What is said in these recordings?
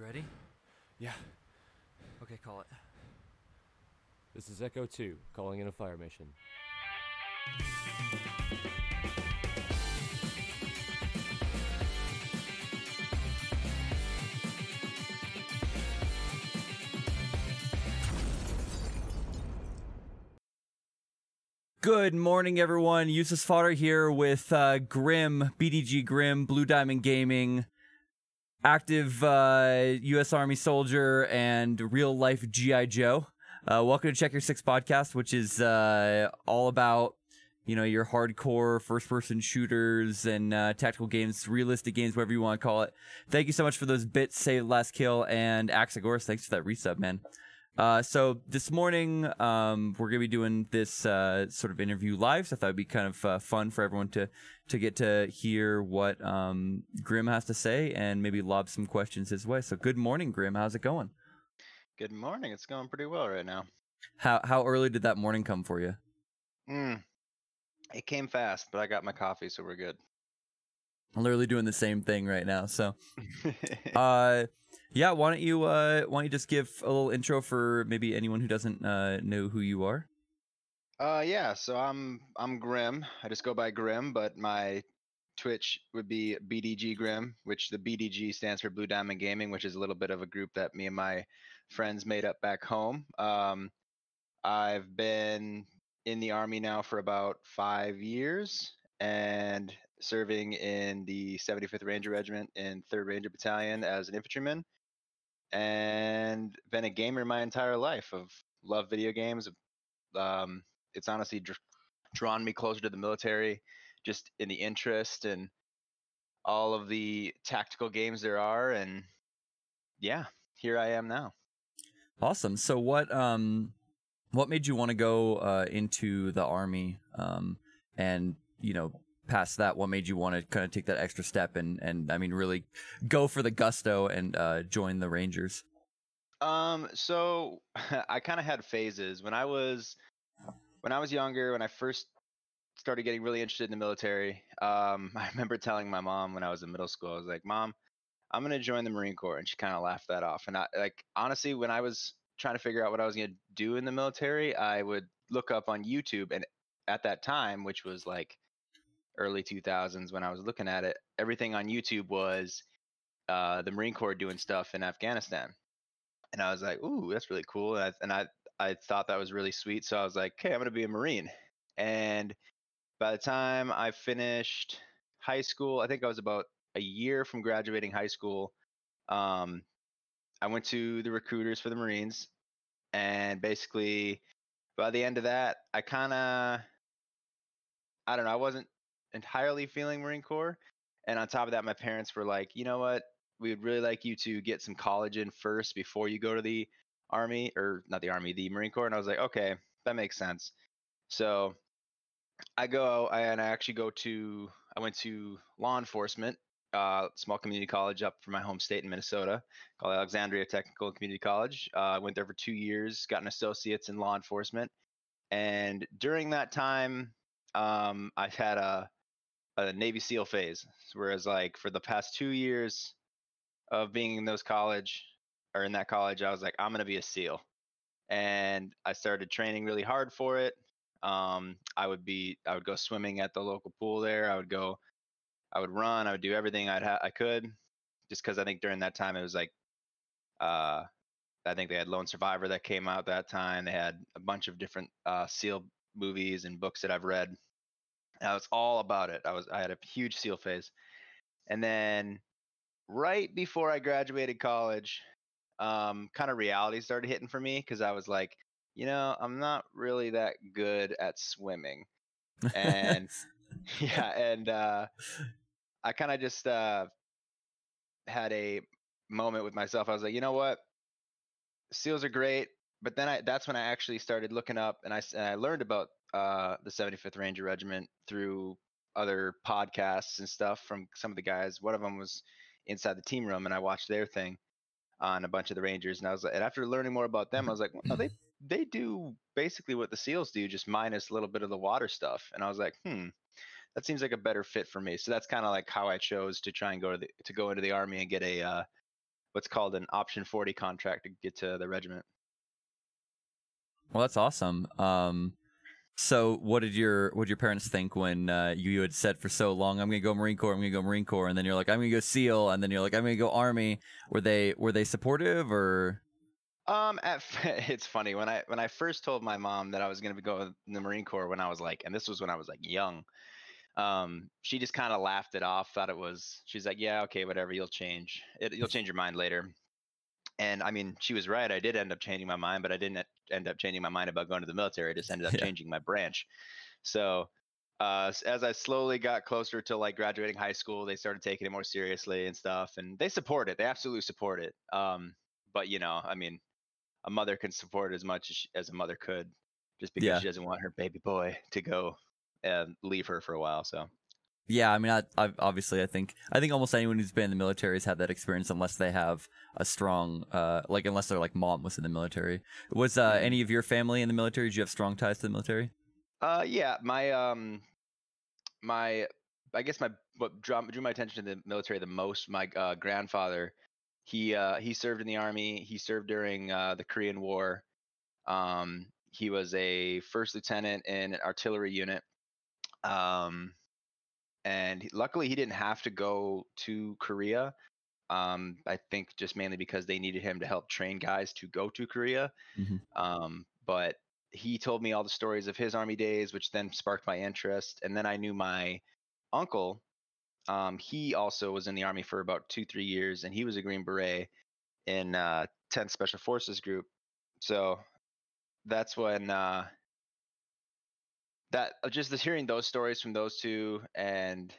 You ready? Yeah. Okay, call it. This is Echo 2, calling in a fire mission. Good morning, everyone. Useless Fodder here with uh, Grim, BDG Grim, Blue Diamond Gaming, active uh, U.S. Army soldier, and real life GI Joe. Uh, welcome to Check Your Six podcast, which is uh, all about you know your hardcore first-person shooters and uh, tactical games, realistic games, whatever you want to call it. Thank you so much for those bits, save last kill, and Axagoras. Thanks for that resub, man. Uh, so this morning, um, we're gonna be doing this uh, sort of interview live. So I thought it'd be kind of uh, fun for everyone to to get to hear what um, Grim has to say and maybe lob some questions his way. So good morning, Grim. How's it going? Good morning. It's going pretty well right now. How how early did that morning come for you? Mm. It came fast, but I got my coffee, so we're good. I'm literally doing the same thing right now. So, uh, yeah, why don't you uh, why don't you just give a little intro for maybe anyone who doesn't uh, know who you are? uh, yeah. So I'm I'm Grim. I just go by Grim, but my Twitch would be BDG Grim, which the BDG stands for Blue Diamond Gaming, which is a little bit of a group that me and my friends made up back home. Um, I've been in the army now for about five years and serving in the 75th Ranger Regiment in 3rd Ranger Battalion as an infantryman and been a gamer my entire life of love video games um, it's honestly dr- drawn me closer to the military just in the interest and all of the tactical games there are and yeah here i am now Awesome. So what um what made you want to go uh into the army um and you know past that what made you want to kind of take that extra step and and I mean really go for the gusto and uh join the Rangers? Um, so I kind of had phases when I was when I was younger, when I first started getting really interested in the military. Um, I remember telling my mom when I was in middle school, I was like, "Mom, I'm gonna join the Marine Corps," and she kind of laughed that off. And I like honestly, when I was trying to figure out what I was gonna do in the military, I would look up on YouTube, and at that time, which was like early 2000s when I was looking at it, everything on YouTube was uh, the Marine Corps doing stuff in Afghanistan and I was like, "Ooh, that's really cool." And I, and I I thought that was really sweet, so I was like, "Okay, I'm gonna be a Marine." And by the time I finished high school, I think I was about a year from graduating high school. Um, I went to the recruiters for the Marines, and basically, by the end of that, I kind of, I don't know, I wasn't entirely feeling Marine Corps. And on top of that, my parents were like, "You know what? we would really like you to get some college in first before you go to the army or not the army the marine corps and i was like okay that makes sense so i go and i actually go to i went to law enforcement uh, small community college up from my home state in minnesota called alexandria technical community college uh, i went there for two years got an associate's in law enforcement and during that time um, i've had a, a navy seal phase whereas like for the past two years of being in those college or in that college, I was like, I'm gonna be a SEAL, and I started training really hard for it. Um, I would be, I would go swimming at the local pool there. I would go, I would run. I would do everything I'd ha- I could, just because I think during that time it was like, uh, I think they had Lone Survivor that came out that time. They had a bunch of different uh, SEAL movies and books that I've read. I was all about it. I was, I had a huge SEAL phase, and then right before I graduated college, um, kind of reality started hitting for me because I was like, you know, I'm not really that good at swimming. And yeah, and uh, I kind of just uh, had a moment with myself. I was like, you know what? SEALs are great, but then I that's when I actually started looking up and I and I learned about uh, the 75th Ranger Regiment through other podcasts and stuff from some of the guys. One of them was inside the team room and I watched their thing on a bunch of the Rangers and I was like and after learning more about them I was like well, they they do basically what the SEALs do just minus a little bit of the water stuff and I was like hmm that seems like a better fit for me so that's kind of like how I chose to try and go to the to go into the army and get a uh, what's called an option 40 contract to get to the regiment. Well, that's awesome. Um, so what did your what did your parents think when uh, you, had said for so long, I'm gonna go Marine Corps, I'm gonna go Marine Corps, and then you're like, I'm gonna go SEAL, and then you're like, I'm gonna go Army. Were they were they supportive or? Um, at, it's funny when I when I first told my mom that I was going to go in the Marine Corps when I was like, and this was when I was like young. Um, she just kind of laughed it off. Thought it was. She's like, yeah, okay, whatever. You'll change. It, you'll change your mind later. And I mean, she was right. I did end up changing my mind, but I didn't end up changing my mind about going to the military. I just ended up Yeah. changing my branch. So uh, as I slowly got closer to like graduating high school, they started taking it more seriously and stuff. And they support it. They absolutely support it. Um, but you know, I mean, a mother can support as much as, she, as a mother could, just because Yeah. she doesn't want her baby boy to go and leave her for a while. So Yeah, I mean, I, I obviously I think I think almost anyone who's been in the military has had that experience, unless they have a strong, uh, like unless their like mom was in the military. Was uh, any of your family in the military? Did you have strong ties to the military? Uh, yeah, my um, my I guess my what drew, drew my attention to the military the most. My uh, grandfather, he uh, he served in the army. He served during uh, the Korean War. Um, he was a first lieutenant in an artillery unit. Um, and luckily he didn't have to go to Korea. Um, I think just mainly because they needed him to help train guys to go to Korea. Mhm. Um, but he told me all the stories of his army days, which then sparked my interest. And then I knew my uncle. Um, he also was in the army for about two, three years, and he was a Green Beret in uh, 10th Special Forces Group. So that's when uh, that uh, just this hearing those stories from those two and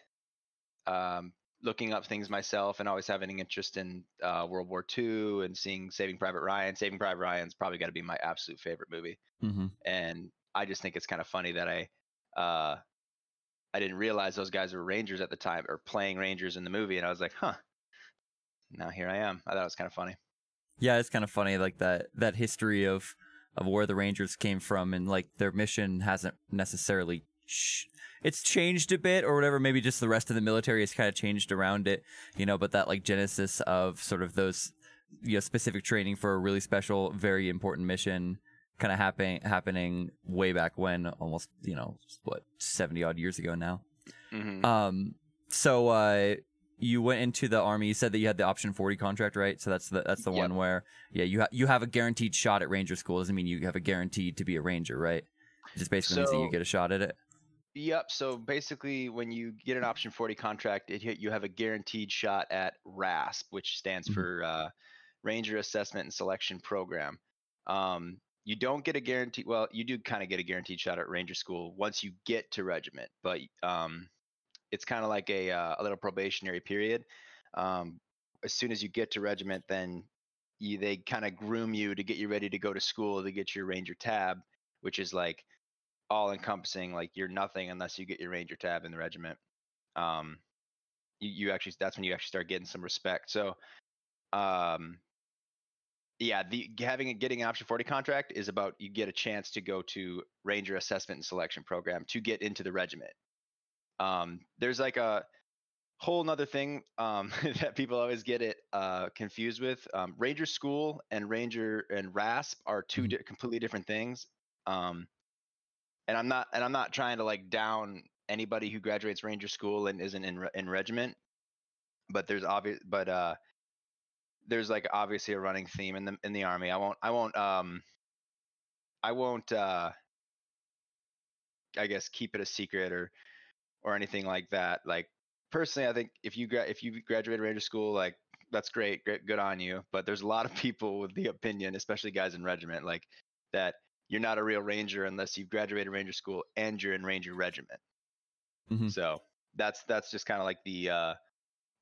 um, looking up things myself and always having an interest in uh, World War II and seeing Saving Private Ryan. Saving Private Ryan's probably got to be my absolute favorite movie Mm-hmm. and I just think it's kind of funny that I uh I didn't realize those guys were Rangers at the time or playing Rangers in the movie and I was like, "Huh." Now here I am. I thought it was kind of funny. Yeah, it's kind of funny, like that that history of of where the Rangers came from, and like their mission hasn't necessarily. Ch- it's changed a bit, or whatever. Maybe just the rest of the military has kind of changed around it, you know. But that like genesis of sort of those, you know, specific training for a really special, very important mission, kind of happening happening way back when, almost you know what seventy odd years ago now. hmm Um, so uh, you went into the army. You said that you had the option forty contract, right? So that's the that's the Yep. one where yeah, you ha- you have a guaranteed shot at ranger school. Doesn't mean you have a guaranteed to be a ranger, right? It just basically means that you get a shot at it. Yep. So basically, when you get an option 40 contract, it hit, you have a guaranteed shot at RASP, which stands Mhm. for uh, Ranger Assessment and Selection Program. Um, you don't get a guarantee. Well, you do kind of get a guaranteed shot at Ranger School once you get to regiment, but um, it's kind of like a uh, a little probationary period. Um, as soon as you get to regiment, then you, they kind of groom you to get you ready to go to school to get your Ranger tab, which is like all encompassing like you're nothing unless you get your ranger tab in the regiment um you, you actually that's when you actually start getting some respect so um yeah the having a getting an option 40 contract is about you get a chance to go to ranger assessment and selection program to get into the regiment um there's like a whole nother thing um that people always get it uh confused with um ranger school and ranger and rasp are 2 Mhm. di- completely different things um and I'm not and I'm not trying to like down anybody who graduates ranger school and isn't in in regiment but there's obvious but uh there's like obviously a running theme in the in the army I won't I won't um I won't uh I guess keep it a secret or or anything like that like personally I think if you gra- if you graduated ranger school like that's great great good on you but there's a lot of people with the opinion especially guys in regiment like that you're not a real ranger unless you've graduated ranger school and you're in ranger regiment Mhm. so that's that's just kind of like the uh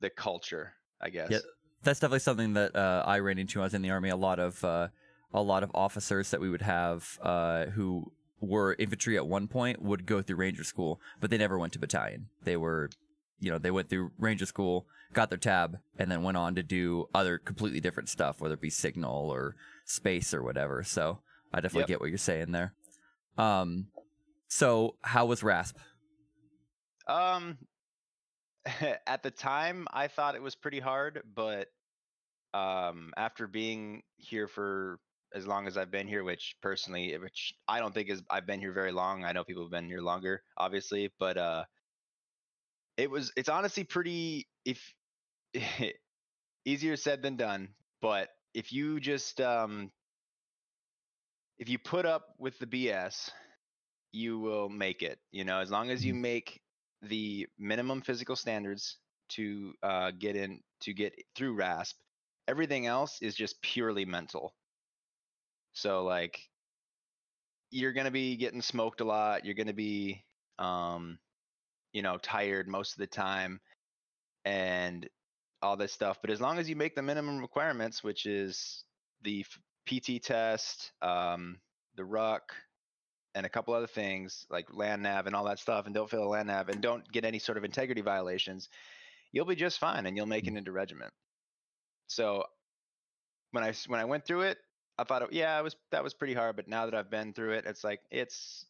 the culture i guess Yeah. That's definitely something that uh, I ran into when I was in the army. A lot of uh, a lot of officers that we would have uh, who were infantry at one point would go through ranger school, but they never went to battalion. They were, you know, they went through ranger school, got their tab, and then went on to do other completely different stuff, whether it be signal or space or whatever. So I definitely Yep. get what you're saying there. Um, so how was RASP? um at the time i thought it was pretty hard but um, after being here for as long as I've been here, which personally, which I don't think is I've been here very long. I know people have been here longer, obviously, but uh, it was it's honestly pretty if easier said than done. But if you just um, if you put up with the BS, you will make it. You know, as long as you make the minimum physical standards to uh, get in to get through RASP, everything else is just purely mental. So like you're going to be getting smoked a lot, you're going to be um you know tired most of the time and all this stuff, but as long as you make the minimum requirements, which is the PT test, um the ruck, and a couple other things like land nav and all that stuff, and don't fail a land nav and don't get any sort of integrity violations, you'll be just fine and you'll make it into regiment. So when I when I went through it, I thought, it- yeah, it was that was pretty hard. But now that I've been through it, it's like it's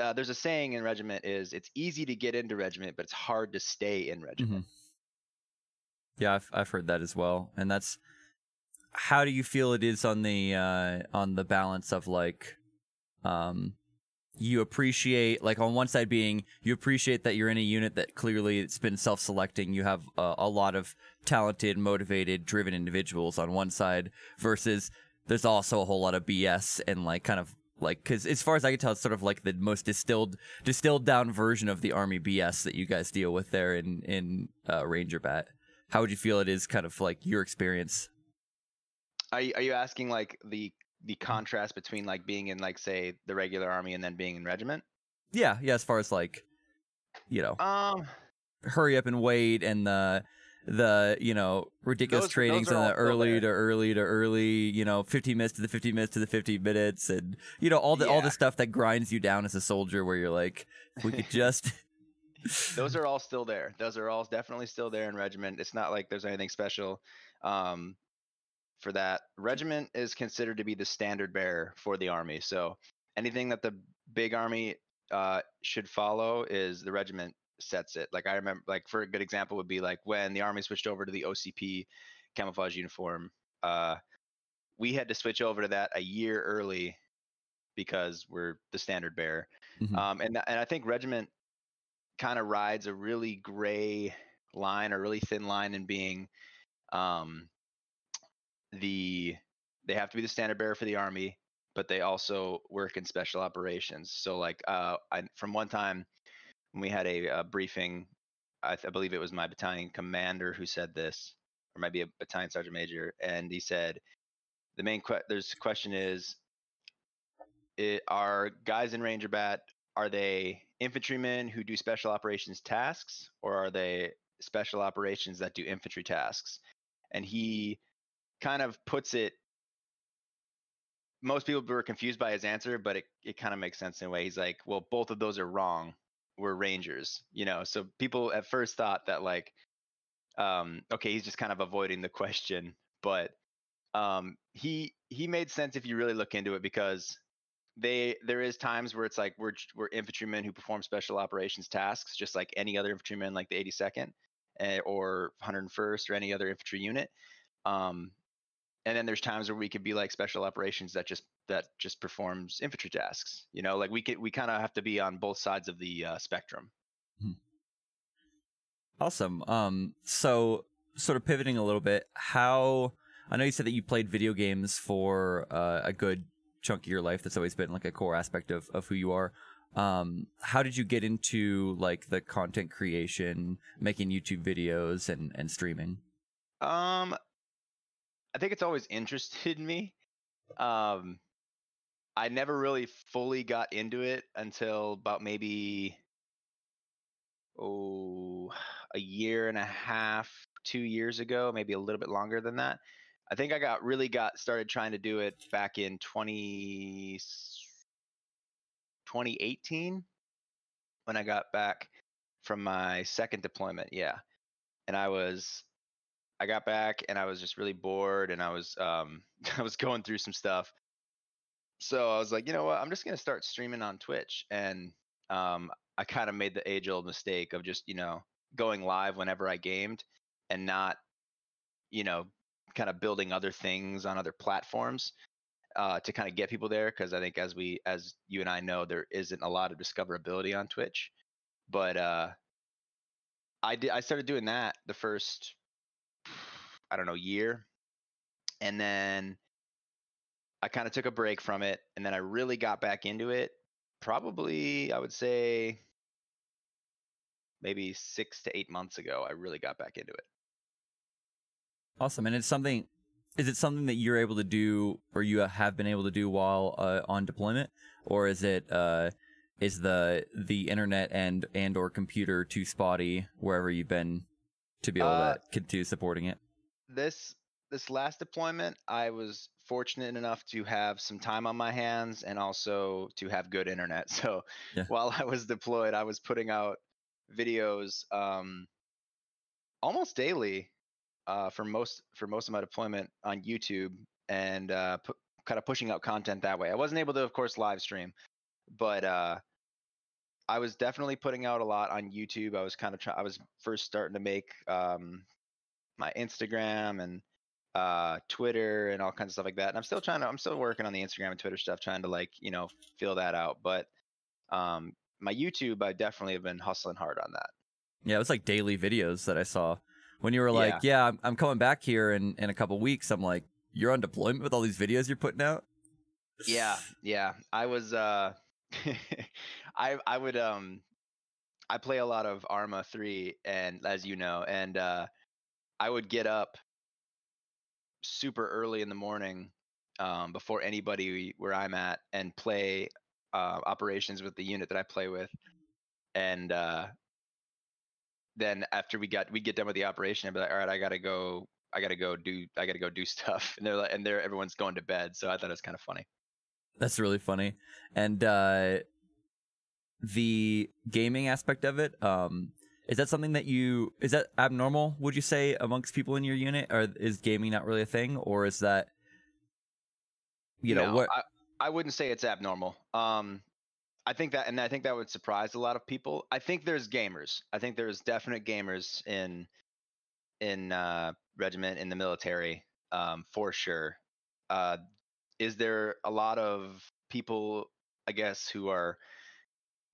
uh, there's a saying in regiment is it's easy to get into regiment, but it's hard to stay in regiment. Yeah, I've I've heard that as well, and that's how do you feel it is on the uh, on the balance of like, um, you appreciate like on one side being you appreciate that you're in a unit that clearly it's been self-selecting. You have a lot of talented, motivated, driven individuals on one side versus there's also a whole lot of BS and like kind of like because as far as I can tell, it's sort of like the most distilled distilled down version of the army BS that you guys deal with there in in uh, Ranger Bat. How would you feel it is kind of like your experience? Are you, are you asking like the the contrast between like being in like say the regular army and then being in regiment? Yeah, yeah. As far as like, you know, Um, hurry up and wait, and the the you know ridiculous Those- trainings those the early there. to early to early, you know, 15 minutes to the 15 minutes to the 50 minutes, and you know all the all the stuff that grinds you down as a soldier, where you're like, we could just. those are all still there. Those are all definitely still there in regiment. It's not like there's anything special um, for that. Regiment is considered to be the standard bearer for the army. So anything that the big army uh, should follow is the regiment sets it. Like I remember, like for a good example would be like when the army switched over to the OCP camouflage uniform. Uh, we had to switch over to that a year early because we're the standard bearer. Mhm. Um, and and I think regiment kind of rides a really gray line, a really thin line in being um, the they have to be the standard bearer for the army, but they also work in special operations. So like uh, I, from one time we had a, uh briefing, I, th- I believe it was my battalion commander who said this, or maybe a battalion sergeant major, and he said the main que- there's question is it, are guys in Ranger Bat are they infantrymen who do special operations tasks or are they special operations that do infantry tasks? And he kind of puts it most people were confused by his answer, but it, it kind of makes sense in a way. He's like, well, both of those are wrong. We're rangers, you know. So people at first thought that like, um, okay, he's just kind of avoiding the question, but um, he he made sense if you really look into it because they there is times where it's like we're we're infantrymen who perform special operations tasks just like any other infantryman like the 82nd eh, or 101st or any other infantry unit um and then there's times where we could be like special operations that just that just performs infantry tasks you know like we could we kind of have to be on both sides of the uh, spectrum Awesome. Um, so sort of pivoting a little bit, how I know you said that you played video games for uh, a good chunk of your life. That's always been like a core aspect of of who you are. Um, how did you get into like the content creation, making YouTube videos and and streaming? Um, I think it's always interested me. Um, I never really fully got into it until about maybe oh a year and a half, two years ago, maybe a little bit longer than that. I think I got really got started trying to do it back in 20, 2018 when I got back from my second deployment. Yeah. And I was I got back and I was just really bored and I was um I was going through some stuff. So I was like, you know what? I'm just gonna start streaming on Twitch. And um I kind of made the age old mistake of just, you know, going live whenever I gamed and not, you know, kind of building other things on other platforms uh, to kind of get people there because I think as we as you and I know there isn't a lot of discoverability on Twitch, but uh, I did I started doing that the first I don't know year, and then I kind of took a break from it, and then I really got back into it. Probably I would say maybe six to eight months ago. I really got back into it. Awesome. And it's something is it something that you're able to do or you have been able to do while uh, on deployment or is it uh, is the the internet and and or computer too spotty wherever you've been to be able Uh, to continue supporting it this this last deployment i was fortunate enough to have some time on my hands and also to have good internet. So Yeah. while i was deployed i was putting out videos um almost daily uh for most for most of my deployment on youtube and uh pu- kind of pushing out content that way. I wasn't able to of course live stream but uh i was definitely putting out a lot on youtube. I was kind of trying i was first starting to make um my Instagram and uh Twitter and all kinds of stuff like that. And I'm still trying to I'm still working on the Instagram and Twitter stuff, trying to like, you know, fill that out. But um my YouTube I definitely have been hustling hard on that. yeah it was like daily videos that i saw when you were like yeah, I'm, I'm coming back here in in a couple weeks i'm like you're on deployment with all these videos you're putting out Yeah, yeah. I was uh I I would um I play a lot of Arma 3 and as you know, and uh I would get up super early in the morning um before anybody where I'm at and play uh operations with the unit that I play with. And uh then after we got we get done with the operation, I'd be like, all right, I gotta go I gotta go do I gotta go do stuff. And they're like and they're everyone's going to bed. So I thought it was kind of funny. That's really funny. And uh the gaming aspect of it, um is that something that you is that abnormal, would you say, amongst people in your unit? Or is gaming not really a thing? Or is that you know No, what I, I wouldn't say it's abnormal. Um, I think that, and I think that would surprise a lot of people. I think there's gamers. I think there's definite gamers in in uh, regiment in the military um, for sure. Uh, is there a lot of people, I guess, who are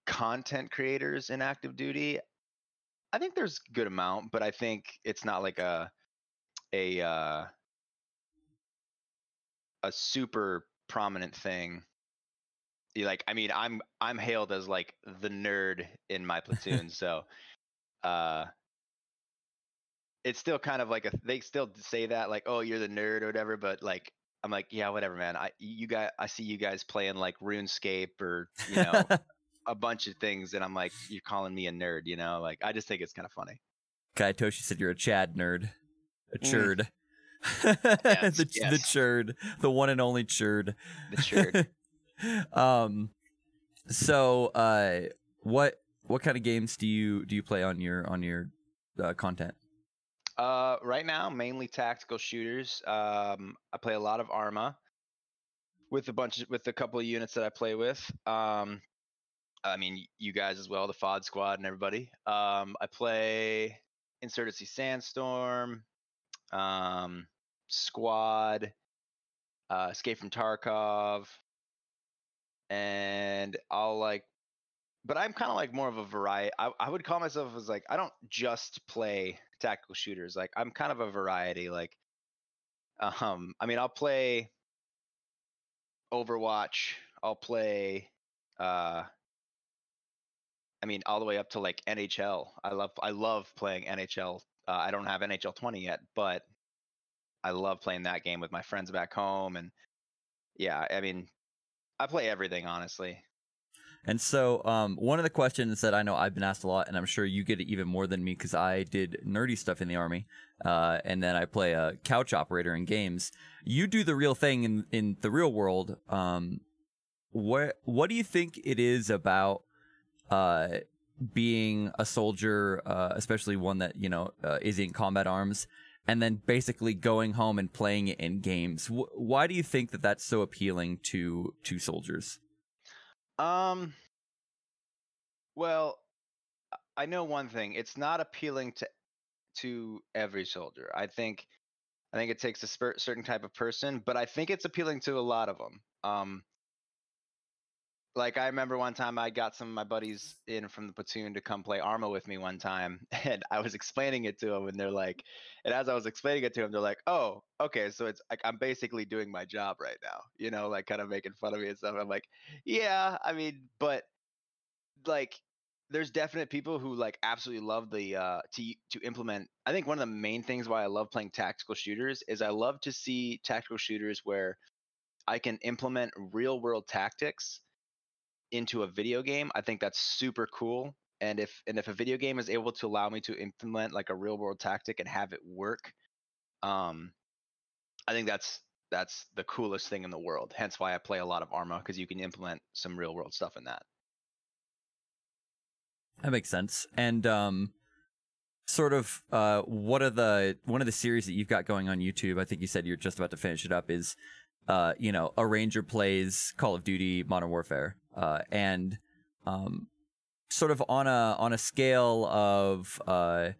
content creators in active duty? I think there's a good amount, but I think it's not like a a uh, a super prominent thing. You like, I mean, I'm I'm hailed as like the nerd in my platoon, so uh, it's still kind of like a they still say that like, oh, you're the nerd or whatever, but like I'm like, yeah, whatever, man. I you guys, I see you guys playing like RuneScape or you know a bunch of things, and I'm like, you're calling me a nerd, you know? Like, I just think it's kind of funny. Kai Toshi said you're a Chad nerd. A Mm. churd. Yes, the the churd. The one and only churd. The shirt. um so uh what what kind of games do you do you play on your on your uh, content Uh, right now, mainly tactical shooters. Um, I play a lot of Arma with a bunch of, with a couple of units that I play with. Um, I mean, you guys as well, the FOD squad and everybody. Um, I play Insurgency Sandstorm, um, Squad, uh, Escape from Tarkov, and I'll like but I'm kind of like more of a variety. I, I would call myself as like I don't just play tactical shooters. Like I'm kind of a variety. Like, um, I mean, I'll play Overwatch. I'll play, uh, I mean, all the way up to like NHL. I love I love playing NHL. Uh, I don't have NHL 20 yet, but I love playing that game with my friends back home. And yeah, I mean, I play everything honestly. and so um one of the questions that i know i've been asked a lot and i'm sure you get it even more than me because i did nerdy stuff in the army uh and then i play a couch operator in games you do the real thing in in the real world um what what do you think it is about uh being a soldier uh especially one that you know uh, is in combat arms and then basically going home and playing it in games Wh- why do you think that that's so appealing to to soldiers Um. Well, I- know one thing. It's not appealing to to every soldier. I think I think it takes a certain type of person, but I think it's appealing to a lot of them. Um, like I remember one time I got some of my buddies in from the platoon to come play Arma with me one time, and I was explaining it to them, and they're like, and as I was explaining it to them, they're like, "Oh, okay, so it's like I'm basically doing my job right now," you know, like kind of making fun of me and stuff. I'm like, "Yeah, I mean, but like." There's definite people who like absolutely love the uh to to implement. I think one of the main things why I love playing tactical shooters is I love to see tactical shooters where I can implement real world tactics into a video game, I think that's super cool. And if and if a video game is able to allow me to implement like a real world tactic and have it work, um, I think that's that's the coolest thing in the world. Hence why I play a lot of Arma because you can implement some real world stuff in that. That makes sense. And um, sort of uh, what are the one of the series that you've got going on YouTube? I think you said you're just about to finish it up. Is uh, you know, a ranger plays Call of Duty Modern Warfare, uh, and um, sort of on a on a scale of uh,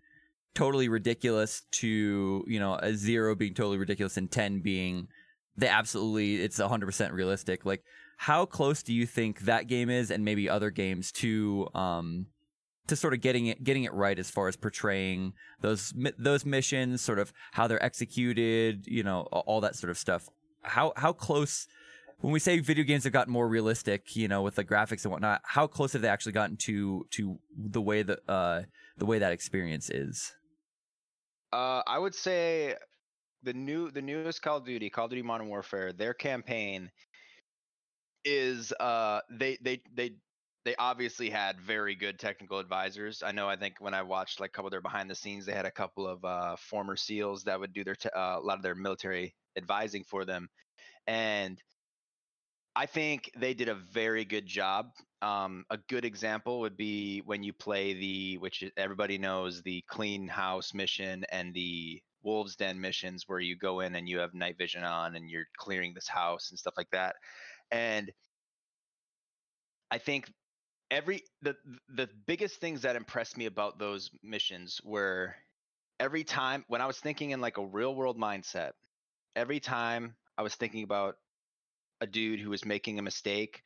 totally ridiculous to you know a zero being totally ridiculous and ten being the absolutely it's 100% realistic like how close do you think that game is and maybe other games to um to sort of getting it getting it right as far as portraying those those missions sort of how they're executed you know all that sort of stuff? How how close when we say video games have gotten more realistic, you know, with the graphics and whatnot, how close have they actually gotten to to the way that uh, the way that experience is? Uh, I would say the new the newest Call of Duty, Call of Duty Modern Warfare, their campaign is uh they they they they obviously had very good technical advisors. I know. I think when I watched like a couple of their behind the scenes, they had a couple of uh, former SEALs that would do their te- uh, a lot of their military advising for them, and I think they did a very good job. Um, a good example would be when you play the, which everybody knows, the clean house mission and the wolves den missions, where you go in and you have night vision on and you're clearing this house and stuff like that. And I think every the the biggest things that impressed me about those missions were every time when I was thinking in like a real world mindset, every time I was thinking about a dude who was making a mistake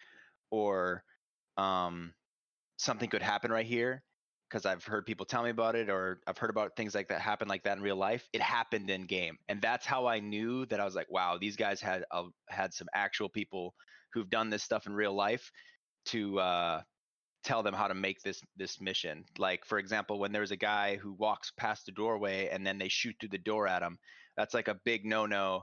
or um, something could happen right here because I've heard people tell me about it or I've heard about things like that happen like that in real life. It happened in game, and that's how I knew that I was like, wow, these guys had uh, had some actual people who've done this stuff in real life to uh, tell them how to make this this mission. Like for example, when there's a guy who walks past the doorway and then they shoot through the door at him, that's like a big no-no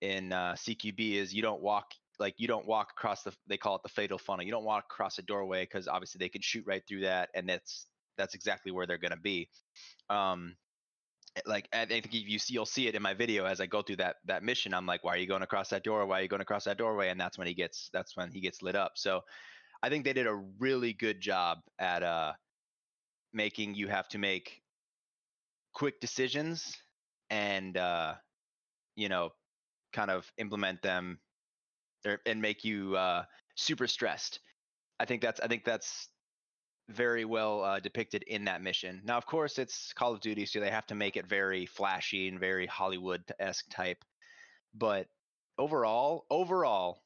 in uh, CQB. Is you don't walk like you don't walk across the they call it the fatal funnel. You don't walk across a doorway because obviously they can shoot right through that, and that's that's exactly where they're going to be. Um, eh, like I think you see, you'll see it in my video as I go through that that mission. I'm like, why are you going across that door? Why are you going across that doorway? And that's when he gets that's when he gets lit up. So I think they did a really good job at uh making you have to make quick decisions and uh you know kind of implement them and make you uh, super stressed. I think that's I think that's very well uh, depicted in that mission. Now, of course, it's Call of Duty, so they have to make it very flashy and very Hollywood esque type. But overall, overall,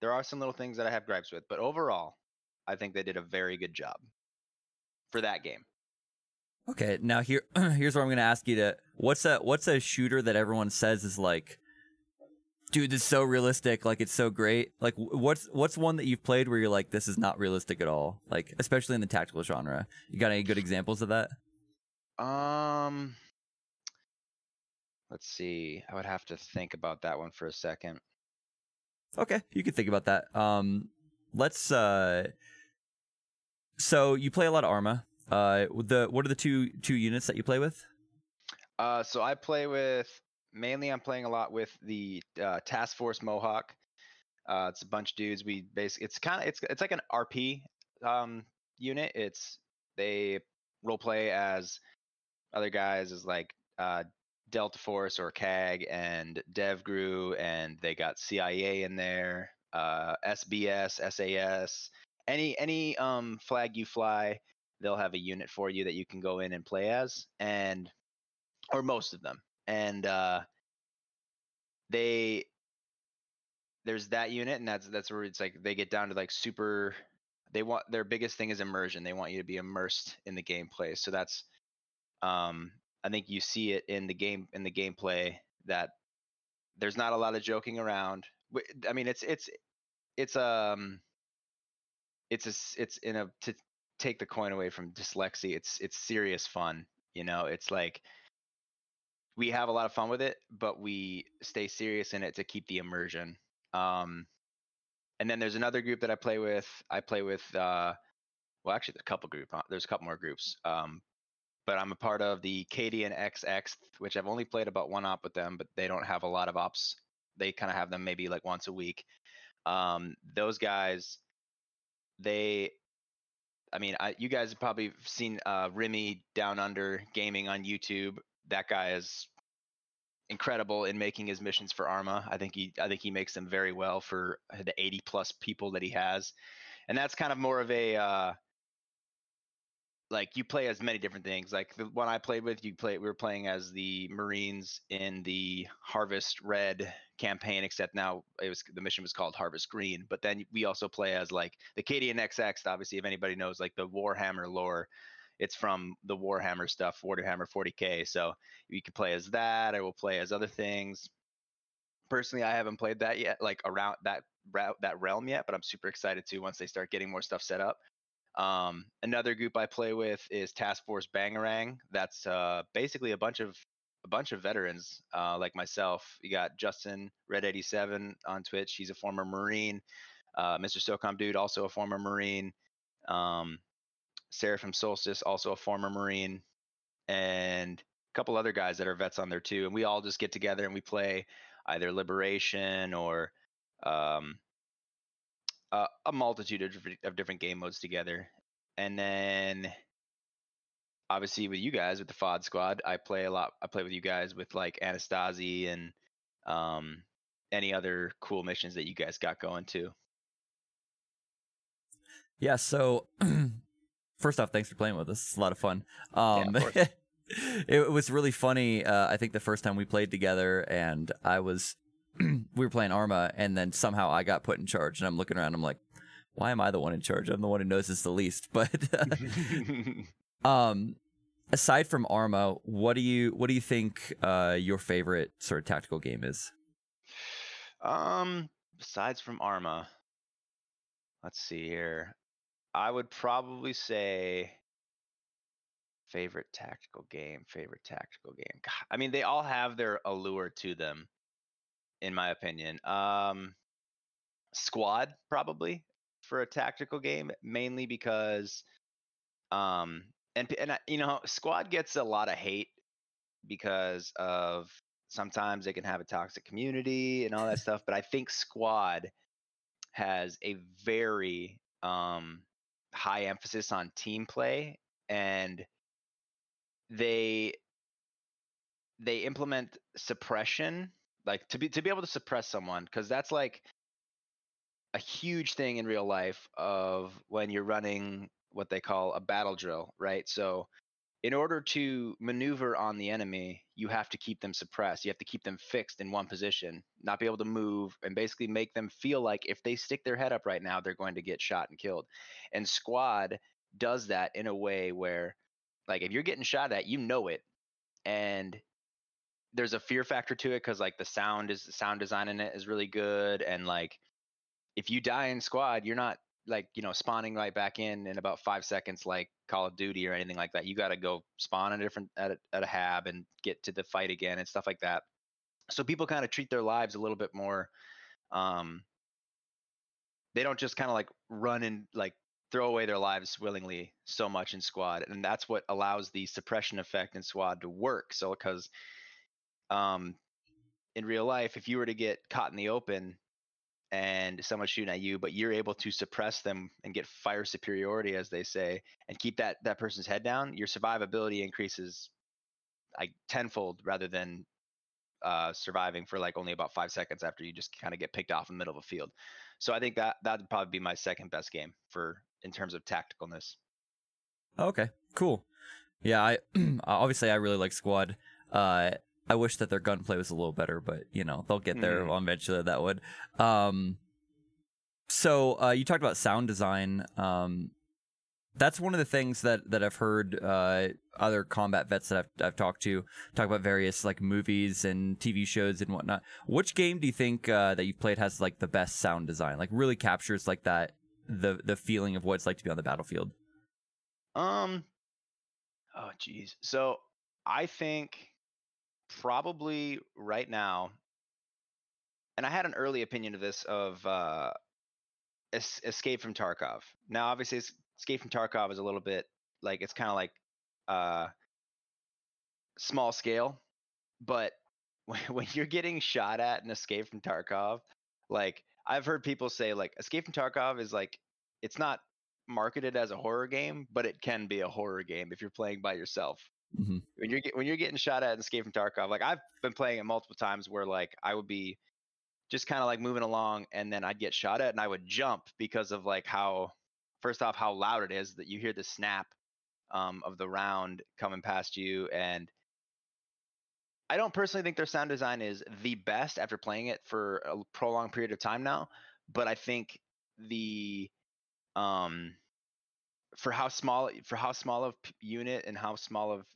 there are some little things that I have gripes with, but overall, I think they did a very good job for that game. Okay, now here here's where I'm going to ask you to what's a what's a shooter that everyone says is like dude, this is so realistic. Like it's so great. Like what's what's one that you've played where you're like, this is not realistic at all? Like especially in the tactical genre. You got any good examples of that? Um, let's see. I would have to think about that one for a second. Okay, you can think about that. Um, let's. uh So you play a lot of Arma. Uh, the what are the two two units that you play with? Uh, so I play with mainly I'm playing a lot with the uh, Task Force Mohawk. Uh, it's a bunch of dudes. We basically it's kind of it's it's like an RP um, unit. It's they role play as other guys as like uh, Delta Force or CAG and DevGru, and they got CIA in there, uh, SBS, SAS, any any um, flag you fly, they'll have a unit for you that you can go in and play as, and or most of them and uh, they there's that unit and that's that's where it's like they get down to like super they want their biggest thing is immersion they want you to be immersed in the gameplay so that's um i think you see it in the game in the gameplay that there's not a lot of joking around i mean it's it's it's um it's a it's in a to take the coin away from Dslyecxi it's it's serious fun you know it's like we have a lot of fun with it but we stay serious in it to keep the immersion um and then there's another group that i play with i play with uh well actually there's a couple group uh, there's a couple more groups um but i'm a part of the Cadian xx which i've only played about one op with them but they don't have a lot of ops they kind of have them maybe like once a week um those guys they I mean, I, you guys have probably seen uh, Remy Down Under Gaming on YouTube. That guy is incredible in making his missions for Arma. I think he, I think he makes them very well for the 80 plus people that he has, and that's kind of more of a uh, like you play as many different things. Like the one I played with, you play. We were playing as the Marines in the Harvest Red campaign, except now it was the mission was called Harvest Green. But then we also play as like the Cadian XX. Obviously, if anybody knows like the Warhammer lore, it's from the Warhammer stuff, Warhammer 40k. So you can play as that. I will play as other things. Personally, I haven't played that yet, like around that that realm yet, but I'm super excited to once they start getting more stuff set up. Um, another group I play with is Task Force Bangarang. That's uh, basically a bunch of a bunch of veterans uh, like myself. You got Justin Red 87 on Twitch. He's a former Marine. Uh, Mr. SOCOM Dude, also a former Marine. Um, Seraphim Solstice, also a former Marine, and a couple other guys that are vets on there too. And we all just get together and we play either Liberation or um, uh, a multitude of different, of different game modes together. And then obviously with you guys with the FOD squad, I play a lot. I play with you guys with like Antistasi and um, any other cool missions that you guys got going too. Yeah, so first off, thanks for playing with us. It's a lot of fun. Um, of course. it was really funny. Uh, I think the first time we played together, and I was, we were playing Arma, and then somehow I got put in charge, and I'm looking around, I'm like, why am I the one in charge? I'm the one who knows this the least. But um, aside from Arma, what do you what do you think uh, your favorite sort of tactical game is? um, besides from Arma, let's see here. I would probably say favorite tactical game. Favorite tactical game. God, I mean, they all have their allure to them, in my opinion. Um, Squad probably for a tactical game, mainly because, um, and and I- you know, Squad gets a lot of hate because of sometimes they can have a toxic community and all that stuff. But I think Squad has a very um, high emphasis on team play and they they implement suppression like to be to be able to suppress someone because that's like a huge thing in real life of when you're running what they call a battle drill right? So in order to maneuver on the enemy you have to keep them suppressed. You have to keep them fixed in one position not be able to move and basically make them feel like if they stick their head up right now they're going to get shot and killed. And squad does that in a way where like if you're getting shot at you know it. And there's a fear factor to it because like the sound is sound design in it is really good. And like if you die in squad you're not like you know spawning right back in in about five seconds like call of duty or anything like that you got to go spawn a different at a, at a hab and get to the fight again and stuff like that. So people kind of treat their lives a little bit more um they don't just kind of like run and like throw away their lives willingly so much in squad and that's what allows the suppression effect in squad to work so because um in real life if you were to get caught in the open and someone's shooting at you but you're able to suppress them and get fire superiority as they say and keep that that person's head down your survivability increases like tenfold rather than uh, surviving for like only about five seconds after you just kind of get picked off in the middle of a field. So I think that that'd probably be my second best game for in terms of tacticalness. Okay, cool. Yeah, I obviously I really like Squad. Uh, I wish that their gunplay was a little better, but you know they'll get there Mhm. eventually. That would. Um, so uh, you talked about sound design. Um, that's one of the things that that I've heard uh, other combat vets that I've I've talked to talk about various like movies and TV shows and whatnot. Which game do you think uh, that you've played has like the best sound design? Like really captures like that the the feeling of what it's like to be on the battlefield. Um. Oh, jeez. So I think probably right now, and I had an early opinion of this of uh, Es- Escape from Tarkov. Now, obviously, Es- Escape from Tarkov is a little bit like it's kind of like uh, small scale, but when, when you're getting shot at in Escape from Tarkov, like I've heard people say, like Escape from Tarkov is like it's not marketed as a horror game, but it can be a horror game if you're playing by yourself. Mhm. When you're get, when you're getting shot at in Escape from Tarkov, like I've been playing it multiple times where like I would be just kind of like moving along and then I'd get shot at and I would jump because of like how first off how loud it is that you hear the snap um, of the round coming past you and I don't personally think their sound design is the best after playing it for a prolonged period of time now, but I think the um for how small for how small of unit and how small of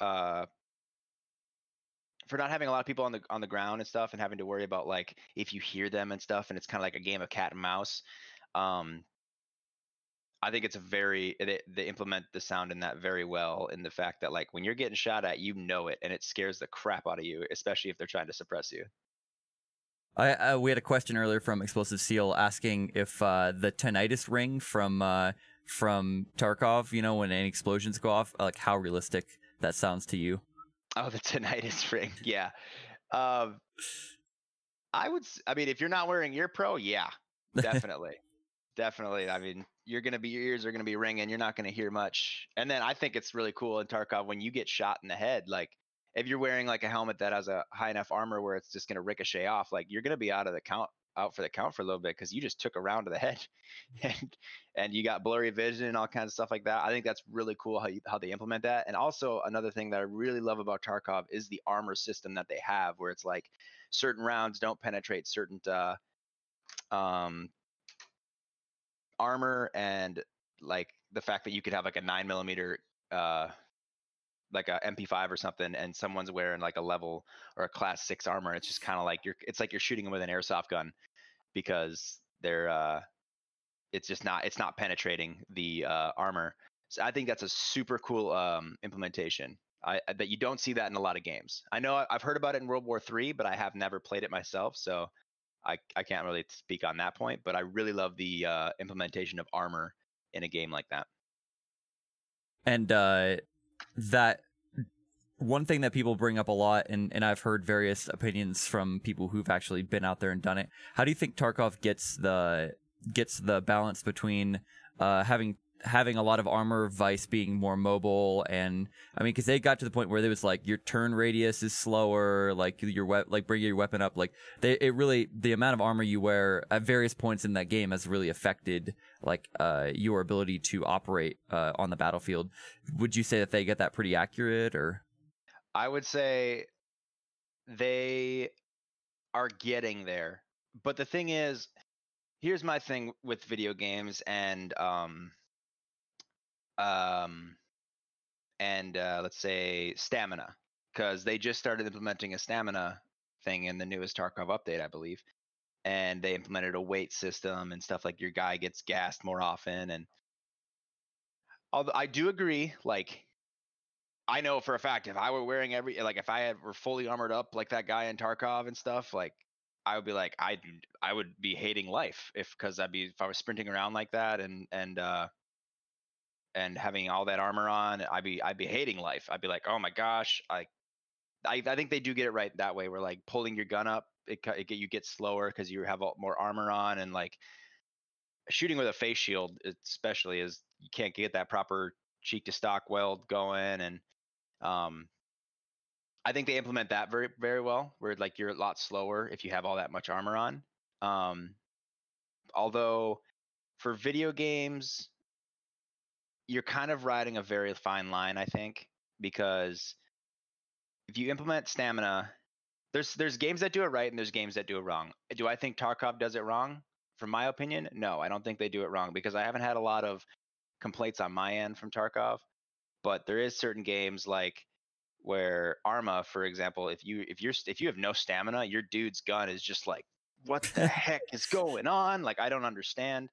uh for not having a lot of people on the on the ground and stuff and having to worry about like if you hear them and stuff and it's kind of like a game of cat and mouse um I think it's a very they, they implement the sound in that very well in the fact that like when you're getting shot at you know it and it scares the crap out of you especially if they're trying to suppress you. I, uh, we had a question earlier from Explosive Seal asking if uh, the tinnitus ring from uh, from Tarkov, you know, when any explosions go off, like how realistic that sounds to you. Oh, the tinnitus ring. Yeah. Um, I would. I mean, if you're not wearing ear pro, yeah, definitely, definitely. I mean, you're gonna be your ears are gonna be ringing. You're not gonna hear much. And then I think it's really cool in Tarkov when you get shot in the head. Like, if you're wearing like a helmet that has a high enough armor where it's just gonna ricochet off, like you're gonna be out of the count, out for the count for a little bit because you just took a round to the head, and and you got blurry vision and all kinds of stuff like that. I think that's really cool how you, how they implement that. And also another thing that I really love about Tarkov is the armor system that they have, where it's like certain rounds don't penetrate certain uh, um, armor, and like the fact that you could have like a nine millimeter. Uh, like a MP5 or something, and someone's wearing like a level or a class six armor. It's just kind of like you're. It's like you're shooting them with an airsoft gun because they're. uh It's just not. It's not penetrating the uh, armor. So I think that's a super cool um, implementation. I that you don't see that in a lot of games. I know I've heard about it in World War Three, but I have never played it myself, so I I can't really speak on that point. But I really love the uh, implementation of armor in a game like that. And uh, that one thing that people bring up a lot, and, and I've heard various opinions from people who've actually been out there and done it. How do you think Tarkov gets the gets the balance between uh, having having a lot of armor, Vice being more mobile, and I mean, because they got to the point where it was like your turn radius is slower, like your we- like bringing your weapon up, like they it really the amount of armor you wear at various points in that game has really affected like uh, your ability to operate uh, on the battlefield. Would you say that they get that pretty accurate, or I would say they are getting there. But the thing is, here's my thing with video games and um um and uh, let's say stamina because they just started implementing a stamina thing in the newest Tarkov update, I believe. And they implemented a weight system and stuff like your guy gets gassed more often. And although I do agree, like I know for a fact if I were wearing every like if I had were fully armored up like that guy in Tarkov and stuff, like I would be like I I would be hating life if because I'd be if I was sprinting around like that and and uh and having all that armor on, I'd be I'd be hating life. I'd be like, oh my gosh, I I, I think they do get it right that way. Where like pulling your gun up, it, it get you get slower because you have more armor on, and like shooting with a face shield, especially is you can't get that proper cheek to stock weld going, and um, I think they implement that very very well. Where like you're a lot slower if you have all that much armor on. Um, although for video games, you're kind of riding a very fine line, I think, because if you implement stamina, there's there's games that do it right and there's games that do it wrong. Do I think Tarkov does it wrong? From my opinion, no, I don't think they do it wrong because I haven't had a lot of complaints on my end from Tarkov, but there is certain games like where Arma, for example, if you if you're if you have no stamina, your dude's gun is just like, what the heck is going on? Like I don't understand.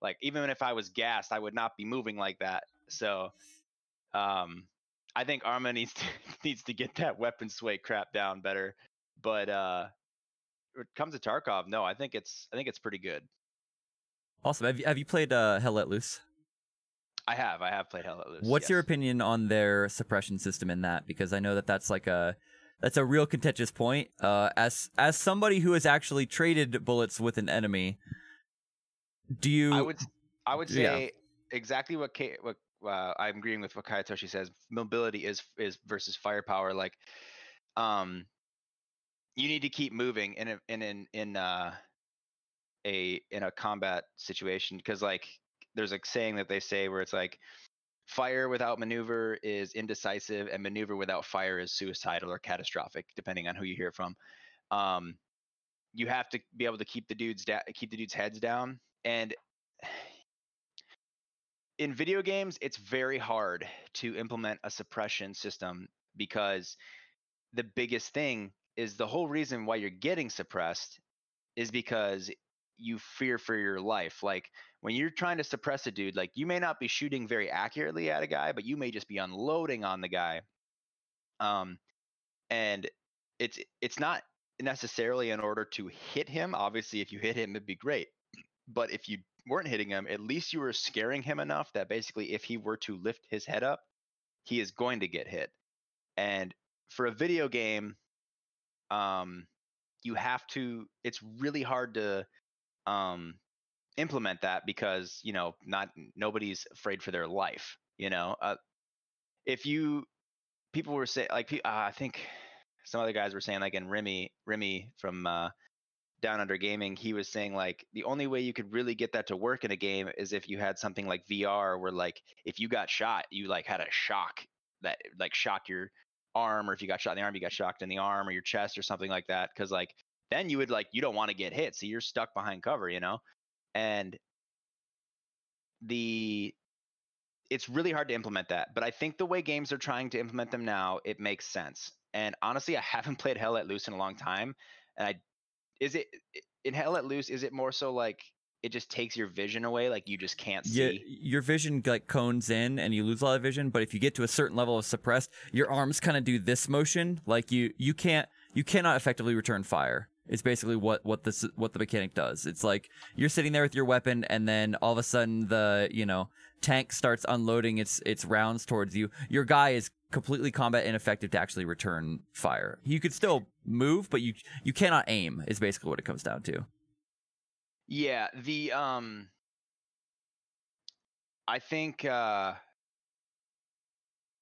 Like even if I was gassed, I would not be moving like that. So, um, I think Arma needs to needs to get that weapon sway crap down better. But uh, when it comes to Tarkov, no, I think it's I think it's pretty good. Awesome. Have you, have you played uh, Hell Let Loose? I have I have played Hell Let Loose. What's your opinion on their suppression system in that? Because I know that that's like a that's a real contentious point. Uh, as as somebody who has actually traded bullets with an enemy, do you? I would I would Yeah. say exactly what K, what uh, I'm agreeing with what Kayatoshi says. Mobility is is versus firepower. Like, um, you need to keep moving in a, in in in uh, a in a combat situation because like there's a saying that they say where it's like fire without maneuver is indecisive and maneuver without fire is suicidal or catastrophic depending on who you hear from. Um you have to be able to keep the dudes da- keep the dudes heads down and in video games it's very hard to implement a suppression system because the biggest thing is the whole reason why you're getting suppressed is because you fear for your life. Like when you're trying to suppress a dude like you may not be shooting very accurately at a guy but you may just be unloading on the guy. Um and it's it's not necessarily in order to hit him. Obviously if you hit him it'd be great. But if you weren't hitting him at least you were scaring him enough that basically if he were to lift his head up he is going to get hit. And for a video game um you have to it's really hard to um implement that because you know not nobody's afraid for their life you know uh, if you people were saying like uh, i think some other guys were saying like in Remy Remy from uh down under gaming he was saying like the only way you could really get that to work in a game is if you had something like VR where like if you got shot you like had a shock that like shocked your arm or if you got shot in the arm you got shocked in the arm or your chest or something like that because like then you would like you don't want to get hit so you're stuck behind cover you know and the it's really hard to implement that but i think the way games are trying to implement them now it makes sense and honestly i haven't played hell let loose in a long time and i is it in hell let loose is it more so like it just takes your vision away like you just can't see? Yeah, your vision like cones in and you lose a lot of vision but if you get to a certain level of suppressed your arms kind of do this motion like you you can't you cannot effectively return fire it's basically what what this what the mechanic does. It's like you're sitting there with your weapon and then all of a sudden the you know tank starts unloading its its rounds towards you. Your guy is completely combat ineffective to actually return fire. You could still move but you you cannot aim is basically what it comes down to. Yeah, the um I think uh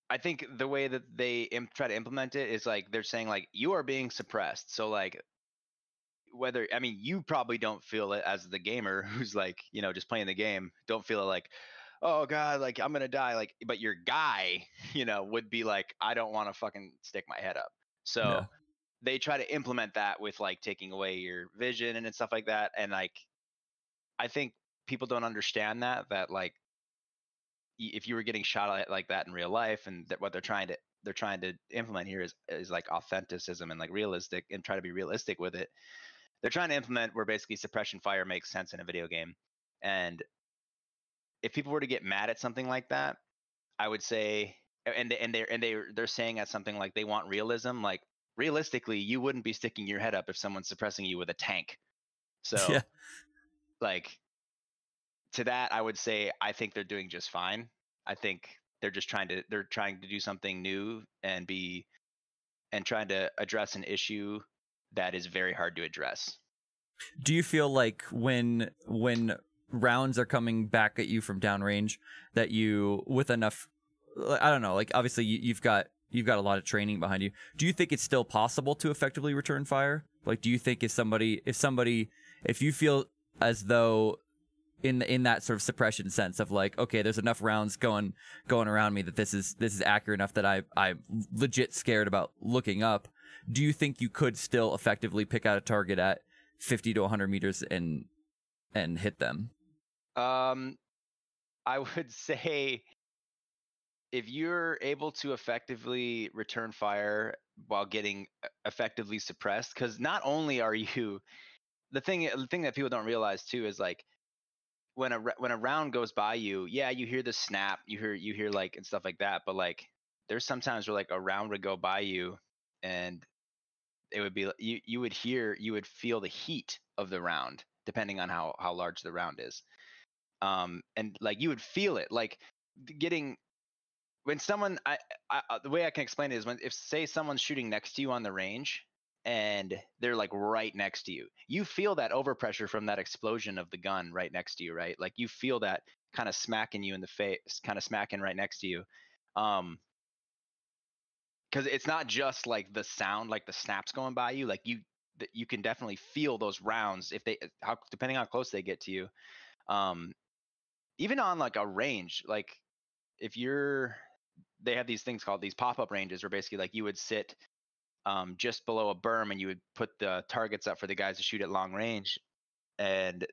I think the way that they Im- try to implement it is like they're saying like you are being suppressed. So like whether I mean you probably don't feel it as the gamer who's like, you know, just playing the game, don't feel it like oh god, like I'm to die like but your guy, you know, would be like I don't want to fucking stick my head up. So Yeah. they try to implement that with like taking away your vision and stuff like that and like I think people don't understand that that like if you were getting shot at like that in real life and that what they're trying to they're trying to implement here is is like authenticism and like realistic and try to be realistic with it. They're trying to implement where basically suppression fire makes sense in a video game. And if people were to get mad at something like that, I would say and and they're and they they're saying at something like they want realism, like realistically, you wouldn't be sticking your head up if someone's suppressing you with a tank. So yeah like to that i would say i think they're doing just fine i think they're just trying to they're trying to do something new and be and trying to address an issue that is very hard to address. Do you feel like when when rounds are coming back at you from downrange that you with enough i don't know like obviously you, you've got you've got a lot of training behind you. Do you think it's still possible to effectively return fire? Like do you think if somebody if somebody if you feel as though in in that sort of suppression sense of like okay there's enough rounds going going around me that this is this is accurate enough that I I'm legit scared about looking up do you think you could still effectively pick out a target at 50 to 100 meters and and hit them? Um, I would say if you're able to effectively return fire while getting effectively suppressed, because not only are you the thing the thing that people don't realize too is like when a when a round goes by you, yeah, you hear the snap, you hear you hear like and stuff like that, but like there's sometimes where like a round would go by you and it would be you you would hear you would feel the heat of the round depending on how how large the round is. Um and like you would feel it like getting when someone I, I I- the way i can explain it is when if say someone's shooting next to you on the range and they're like right next to you you feel that overpressure from that explosion of the gun right next to you right? Like you feel that kind of smacking you in the face kind of smacking right next to you. Um because it's not just like the sound like the snaps going by you like you you can definitely feel those rounds if they how depending how close they get to you um even on like a range like if you're they have these things called these pop-up ranges where basically like you would sit um just below a berm and you would put the targets up for the guys to shoot at long range and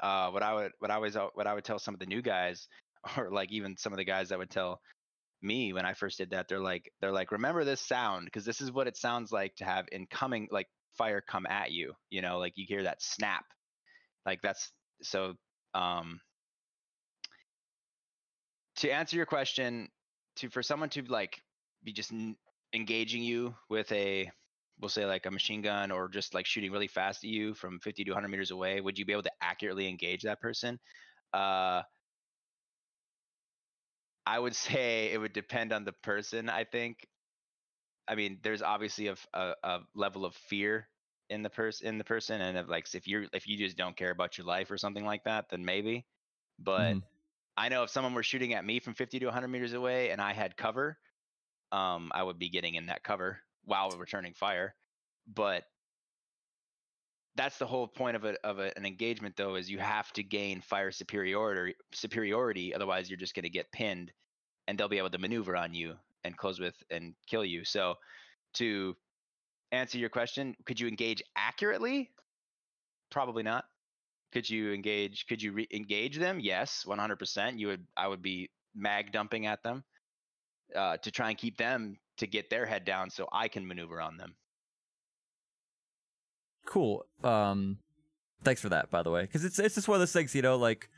uh what i would what i was what i would tell some of the new guys or like even some of the guys that would tell me when i first did that they're like they're like remember this sound because this is what it sounds like to have incoming like fire come at you you know like you hear that snap. Like that's so um to answer your question to for someone to like be just n- engaging you with a we'll say like a machine gun or just like shooting really fast at you from 50 to 100 meters away would you be able to accurately engage that person? Uh i would say it would depend on the person i think i mean there's obviously a a level of fear in the person in the person and if like if you're if you just don't care about your life or something like that then maybe but Mhm. I know if someone were shooting at me from 50 to 100 meters away and I had cover, um, I would be getting in that cover while returning fire. But that's the whole point of a, of a, an engagement, though, is you have to gain fire superiority. Superiority, otherwise you're just going to get pinned, and they'll be able to maneuver on you and close with and kill you. So, to answer your question, could you engage accurately? Probably not could you engage could you re- engage them yes 100% you would i would be mag dumping at them uh, to try and keep them to get their head down so i can maneuver on them cool. Um thanks for that by the way. Because it's it's just one of those things you know like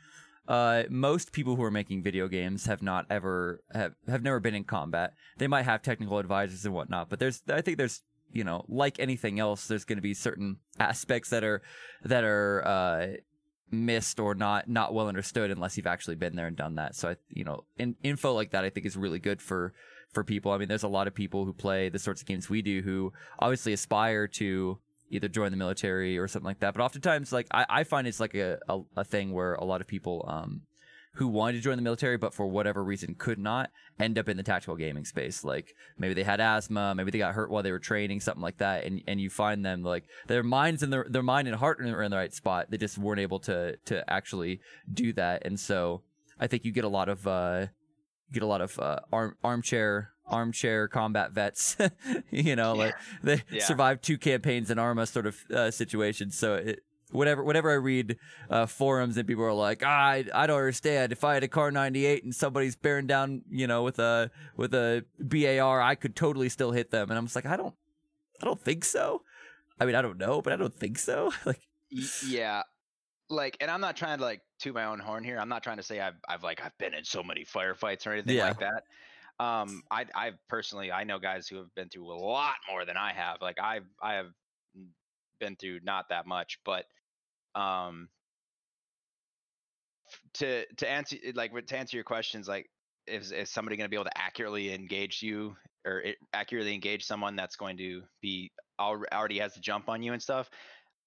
uh most people who are making video games have not ever have have never been in combat. They might have technical advisors and whatnot but there's i think there's you know like anything else there's going to be certain aspects that are that are uh missed or not not well understood unless you've actually been there and done that. So i you know in, info like that i think is really good for for people. I mean there's a lot of people who play the sorts of games we do who obviously aspire to either join the military or something like that. But oftentimes, like I, I find it's like a, a, a thing where a lot of people um who wanted to join the military but for whatever reason could not end up in the tactical gaming space. Like maybe they had asthma, maybe they got hurt while they were training, something like that. And and you find them like their minds and their their mind and heart are in the right spot. They just weren't able to to actually do that. And so I think you get a lot of uh you get a lot of uh, arm armchair armchair combat vets you know like they Yeah. survived two campaigns in arma sort of uh, situation. So it whatever whenever i read uh, forums and people are like ah, i i don't understand. If i had a Kar 98 and somebody's bearing down you know with a with a bar i could totally still hit them. And i'm just like i don't i don't think so. I mean i don't know but i don't think so. Like yeah. Like and i'm not trying to like toot my own horn here. I'm not trying to say i've, I've like i've been in so many firefights or anything Yeah. like that um i i personally i know guys who have been through a lot more than i have like i've i have been through not that much but um to to answer like to answer your questions like is is somebody going to be able to accurately engage you or it, accurately engage someone that's going to be al- already has the jump on you and stuff?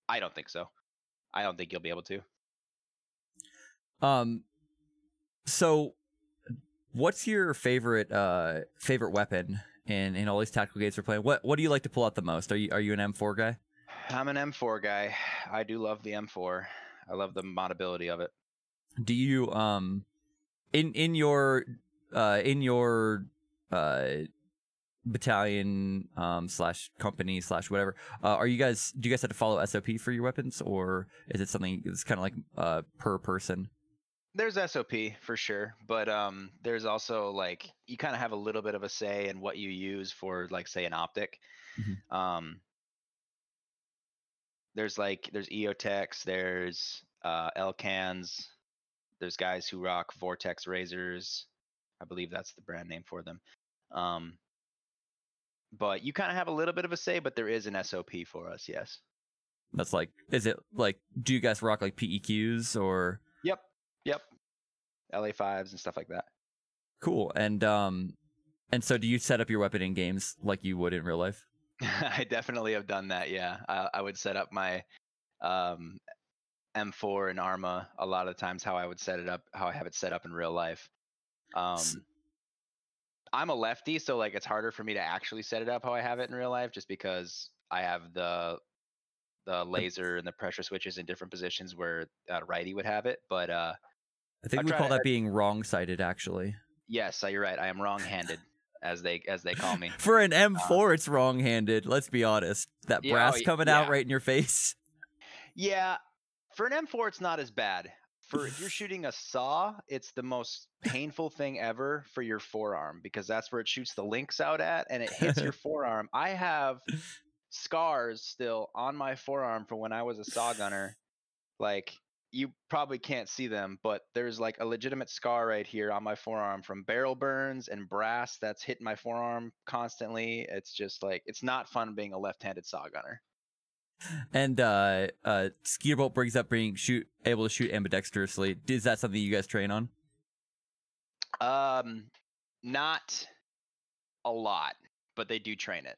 I don't think so. I don't think you'll be able to. Um, so what's your favorite uh favorite weapon in in all these tactical games we're playing? What what do you like to pull out the most? Are you are you an M4 guy? i'm an m4 guy i do love the m4 I love the modability of it. Do you um in in your uh in your uh battalion um slash company slash whatever uh, are you guys do you guys have to follow sop for your weapons or is it something that's kind of like uh per person There's SOP for sure, but um, there's also like you kind of have a little bit of a say in what you use for, like, say, an optic. Mhm. Um, there's like there's EOTechs, there's uh, Elcans, there's guys who rock Vortex razors. I believe that's the brand name for them. Um, but you kind of have a little bit of a say, but there is an SOP for us. Yes. that's like is it like do you guys rock like peqs or. LA fives and stuff like that. cool and um and so do you set up your weapon in games like you would in real life I definitely have done that. Yeah, I, I would set up my um, M4 and Arma a lot of times. How I would set it up, how I have it set up in real life. Um, I'm a lefty, so like it's harder for me to actually set it up how I have it in real life, just because I have the the laser and the pressure switches in different positions where a righty would have it. But uh, i think I'm we call to- that being wrong sided actually yes, uh, you're right. I am wrong-handed, as they as they call me. for an m4 it's wrong handed let's be honest that Yeah, oh, brass y- coming out right in your face Yeah, for an M4, it's not as bad. For if you're shooting a saw, it's the most painful thing ever for your forearm because that's where it shoots the links out at, and it hits your forearm. I have scars still on my forearm from when I was a saw gunner. Like you probably can't see them, but there's like a legitimate scar right here on my forearm from barrel burns and brass that's hitting my forearm constantly. It's just like it's not fun being a left-handed saw gunner. And uh uh Skeeterbolt brings up being shoot able to shoot ambidextrously. Is that something you guys train on? Um, not a lot, but they do train it.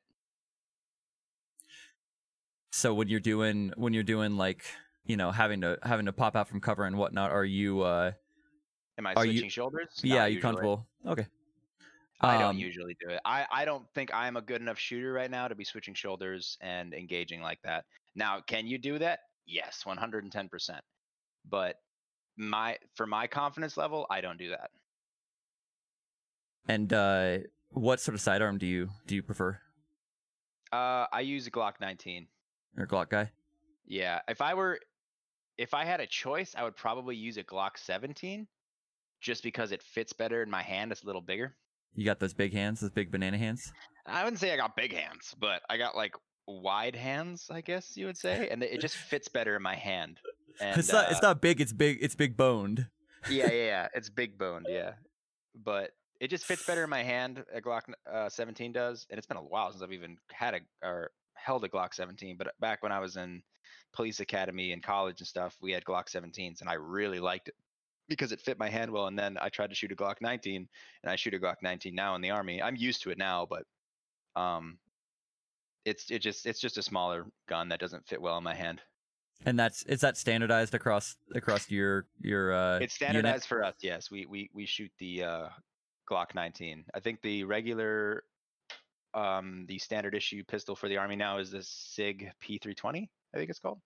So when you're doing when you're doing like you know having to having to pop out from cover and whatnot, are you uh Am I Are you- switching shoulders? yeah you comfortable? Okay. I don't Um, usually do it. I, I don't think I'm a good enough shooter right now to be switching shoulders and engaging like that. Now, can you do that? Yes, 110%. But my for my confidence level, I don't do that. And uh what sort of sidearm do you do you prefer? Uh, I use a Glock 19. Or Glock guy? Yeah, if I were, if I had a choice, I would probably use a Glock 17, just because it fits better in my hand. It's a little bigger. You got those big hands, those big banana hands. I wouldn't say I got big hands, but I got like wide hands, I guess you would say, and it just fits better in my hand. And, it's not it's uh, not big. It's big. It's big boned. yeah, yeah, yeah, it's big boned, yeah, but it just fits better in my hand. A Glock uh, 17 does, and it's been a while since I've even had a or held a Glock 17. But back when I was in police academy and college and stuff, we had Glock 17s, and I really liked it because it fit my hand well. And then I tried to shoot a Glock 19, and I shoot a Glock 19 now in the army. I'm used to it now, but um, it's it just it's just a smaller gun that doesn't fit well in my hand. And that's is that standardized across across your your uh It's unit? standardized for us. Yes, we we we shoot the uh, Glock 19. I think the regular, um, the standard issue pistol for the army now is the Sig P320. I think it's called.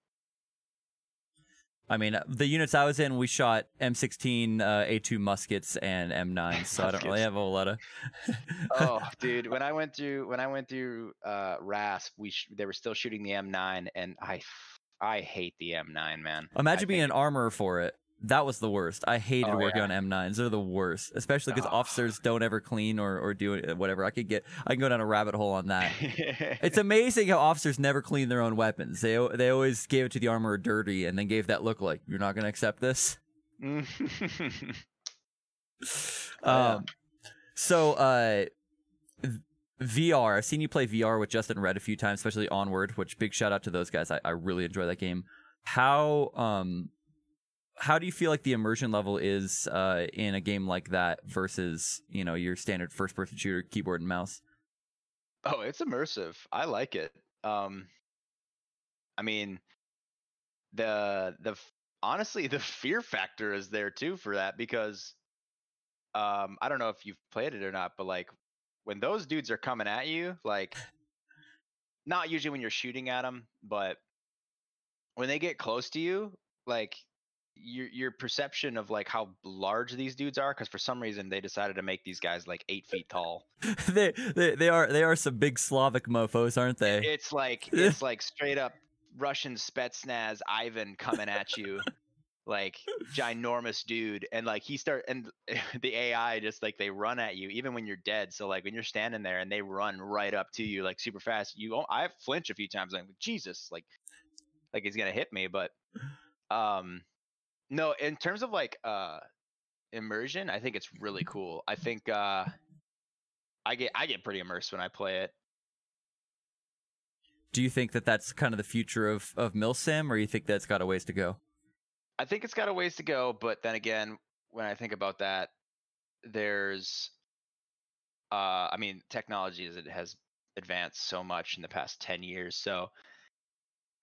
I mean, uh, the units I was in, we shot M16, uh, A2 muskets, and M9, so I don't really have a whole lot of. oh, dude, when I went through when I went through uh, RASP, we sh- they were still shooting the M9, and I f- I hate the M9, man. I Imagine being think- an armor for it. That was the worst. I hated Oh, working yeah. on M9s. They're the worst, especially because Oh. officers don't ever clean or, or do it, whatever. I could get, I can go down a rabbit hole on that. it's amazing how officers never clean their own weapons. They they always gave it to the armorer dirty and then gave that look like you're not going to accept this. yeah. Um, so uh, VR. I've seen you play VR with Justin Red a few times, especially Onward. Which big shout out to those guys. I, I really enjoy that game. How um, how do you feel like the immersion level is uh in a game like that versus you know your standard first person shooter keyboard and mouse? Oh, it's immersive. I like it. Um I mean the the honestly the fear factor is there too for that because um I don't know if you've played it or not, but like when those dudes are coming at you, like not usually when you're shooting at them, but when they get close to you, like your your perception of like how large these dudes are because for some reason they decided to make these guys like eight feet tall they, they they are they are some big Slavic mofo's, aren't they? it's like it's like straight up russian spetsnaz ivan coming at you like ginormous dude and like he start and the ai just like they run at you even when you're dead so like when you're standing there and they run right up to you like super fast you i flinch a few times like jesus like like he's gonna hit me but um no in terms of like uh immersion i think it's really cool i think uh i get i get pretty immersed when i play it Do you think that that's kind of the future of of milsim, or you think that's got a ways to go? I think it's got a ways to go, but then again, when I think about that, there's, uh, I mean, technology is it has advanced so much in the past ten years. So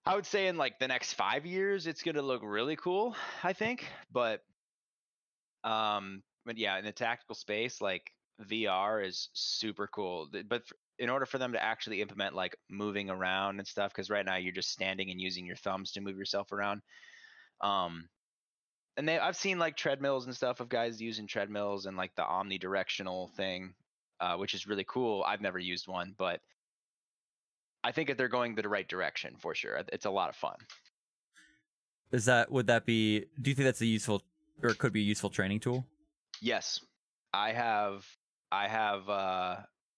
I would say in like the next five years, it's gonna look really cool. I think, but, um, but yeah, in the tactical space, like VR is super cool. But in order for them to actually implement like moving around and stuff, because right now you're just standing and using your thumbs to move yourself around um and they i've seen like treadmills and stuff of guys using treadmills and like the omnidirectional thing uh, which is really cool i've never used one but i think that they're going the right direction for sure it's a lot of fun Is that would that be? Do you think that's a useful or could be a useful training tool? yes i have i have uh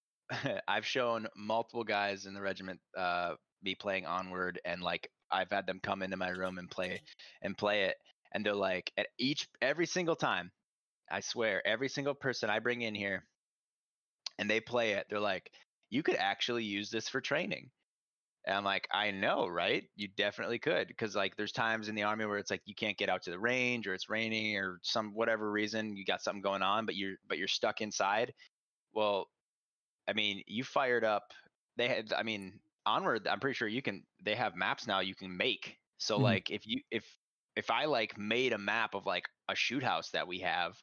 i've shown multiple guys in the regiment uh me playing onward and like i've had them come into my room and play and play it and they're like at each every single time i swear every single person i bring in here and they play it they're like you could actually use this for training and i'm like i know right? You definitely could. Because like there's times in the army where it's like you can't get out to the range or it's raining or some whatever reason you got something going on but you're but you're stuck inside. Well i mean you fired up they had i mean onward i'm pretty sure you can they have maps now you can make. So Mhm. like if you if if i like made a map of like a shoot house that we have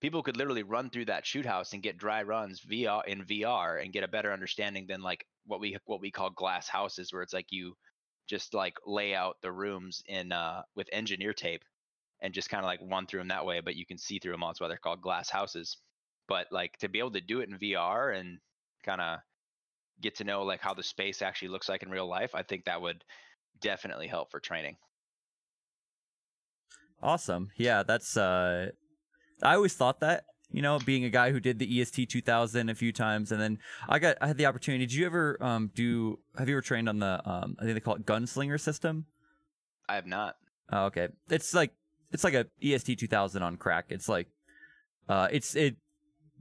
people could literally run through that shoot house and get dry runs vr in vr and get a better understanding than like what we what we call glass houses where it's like you just like lay out the rooms in uh with engineer tape and just kind of like run through them that way but you can see through them all. That's why they're called glass houses. But like to be able to do it in vr and kind of get to know like how the space actually looks like in real life i think that would definitely help for training. Awesome. Yeah, that's uh I always thought that, you know, being a guy who did the EST 2000 a few times and then I got I had the opportunity. Did you ever um do have you ever trained on the um I think they call it gunslinger system? i have not Oh, okay. It's like it's like a EST 2000 on crack. It's like uh it's it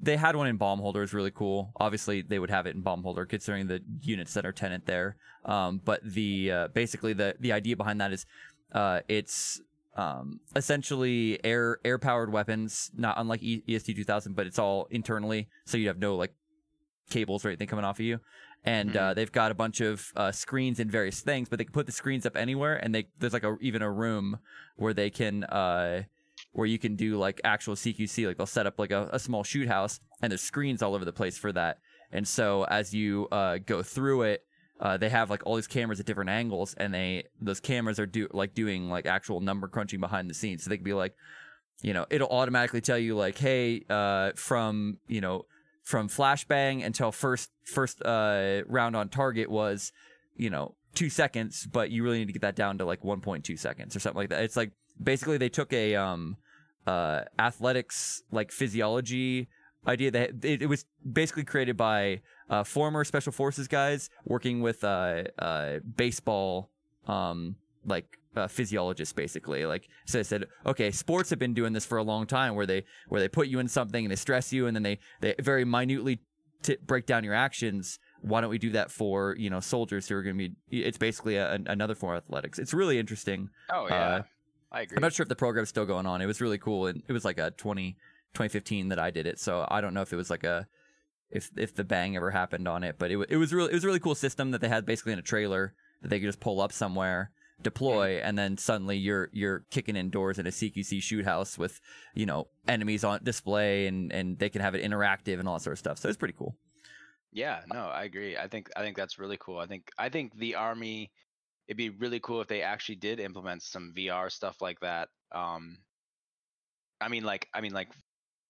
they had one in Baumholder is really cool. Obviously, they would have it in Baumholder considering the units that are tenant there. Um, but the uh, basically the the idea behind that is uh, it's um, essentially air air powered weapons, not unlike e- EST 2000, but it's all internally, so you have no like cables or anything coming off of you. And uh, they've got a bunch of uh, screens and various things, but they can put the screens up anywhere, and they there's like a even a room where they can uh, where you can do like actual CQC. Like they'll set up like a, a small shoot house, and there's screens all over the place for that. And so as you uh, go through it, uh, they have like all these cameras at different angles, and they those cameras are do like doing like actual number crunching behind the scenes. So they can be like, you know, it'll automatically tell you like, hey, uh, from you know from flashbang until first first uh, round on target was, you know, two seconds, but you really need to get that down to like 1.2 seconds or something like that. It's like basically they took a um uh athletics like physiology idea that it, it was basically created by uh, former special forces guys working with uh, uh, baseball um, like uh, physiologists basically. Like so they said okay sports have been doing this for a long time where they where they put you in something and they stress you and then they they very minutely t- break down your actions. Why don't we do that for you know soldiers who are going to be it's basically a, another form of athletics. It's really interesting. Oh yeah. Uh, i agree I'm not sure if the program's still going on. It was really cool, and it was like a 20, 2015 that I did it. So I don't know if it was like a if if the bang ever happened on it, but it wa- it was really it was a really cool system that they had basically in a trailer that they could just pull up somewhere, deploy, and then suddenly you're you're kicking indoors in a CQC shoot house with you know enemies on display, and and they can have it interactive and all that sort of stuff. So it's pretty cool. Yeah, no, I agree. I think I think that's really cool. I think I think the army it'd be really cool if they actually did implement some VR stuff like that um I mean like I mean like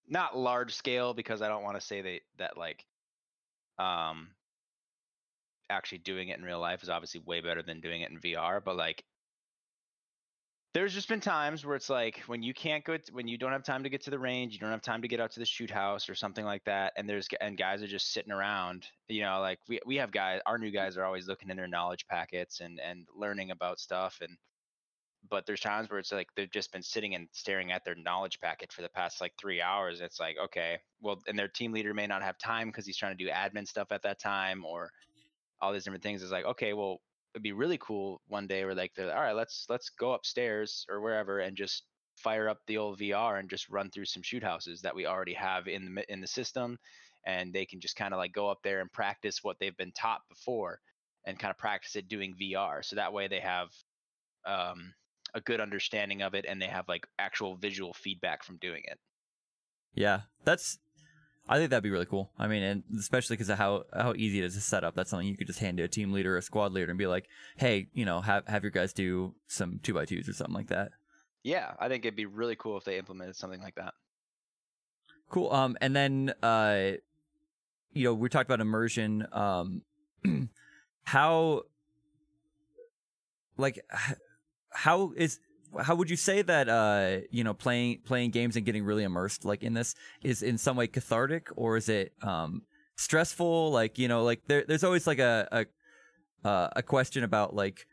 not large scale because I don't want to say that that like um actually doing it in real life is obviously way better than doing it in VR, but like there's just been times where it's like when you can't go when you don't have time to get to the range you don't have time to get out to the shoot house or something like that and there's and guys are just sitting around you know like we, we have guys our new guys are always looking in their knowledge packets and and learning about stuff and but there's times where it's like they've just been sitting and staring at their knowledge packet for the past like three hours it's like okay well and their team leader may not have time because he's trying to do admin stuff at that time or all these different things it's like okay well it'd be really cool one day where like all right let's let's go upstairs or wherever and just fire up the old vr and just run through some shoot houses that we already have in the in the system and they can just kind of like go up there and practice what they've been taught before and kind of practice it doing vr so that way they have um, a good understanding of it and they have like actual visual feedback from doing it Yeah, that's. I think that'd be really cool. I mean, and especially because of how how easy it is to set up. That's something you could just hand to a team leader or a squad leader and be like, "Hey, you know, have have your guys do some two by twos or something like that." yeah i think it'd be really cool if they implemented something like that Cool. Um, and then uh, you know, we talked about immersion. Um, how, like, how is how would you say that uh you know playing playing games and getting really immersed like in this is in some way cathartic or is it um stressful? Like you know like there there's always like a a uh, a question about like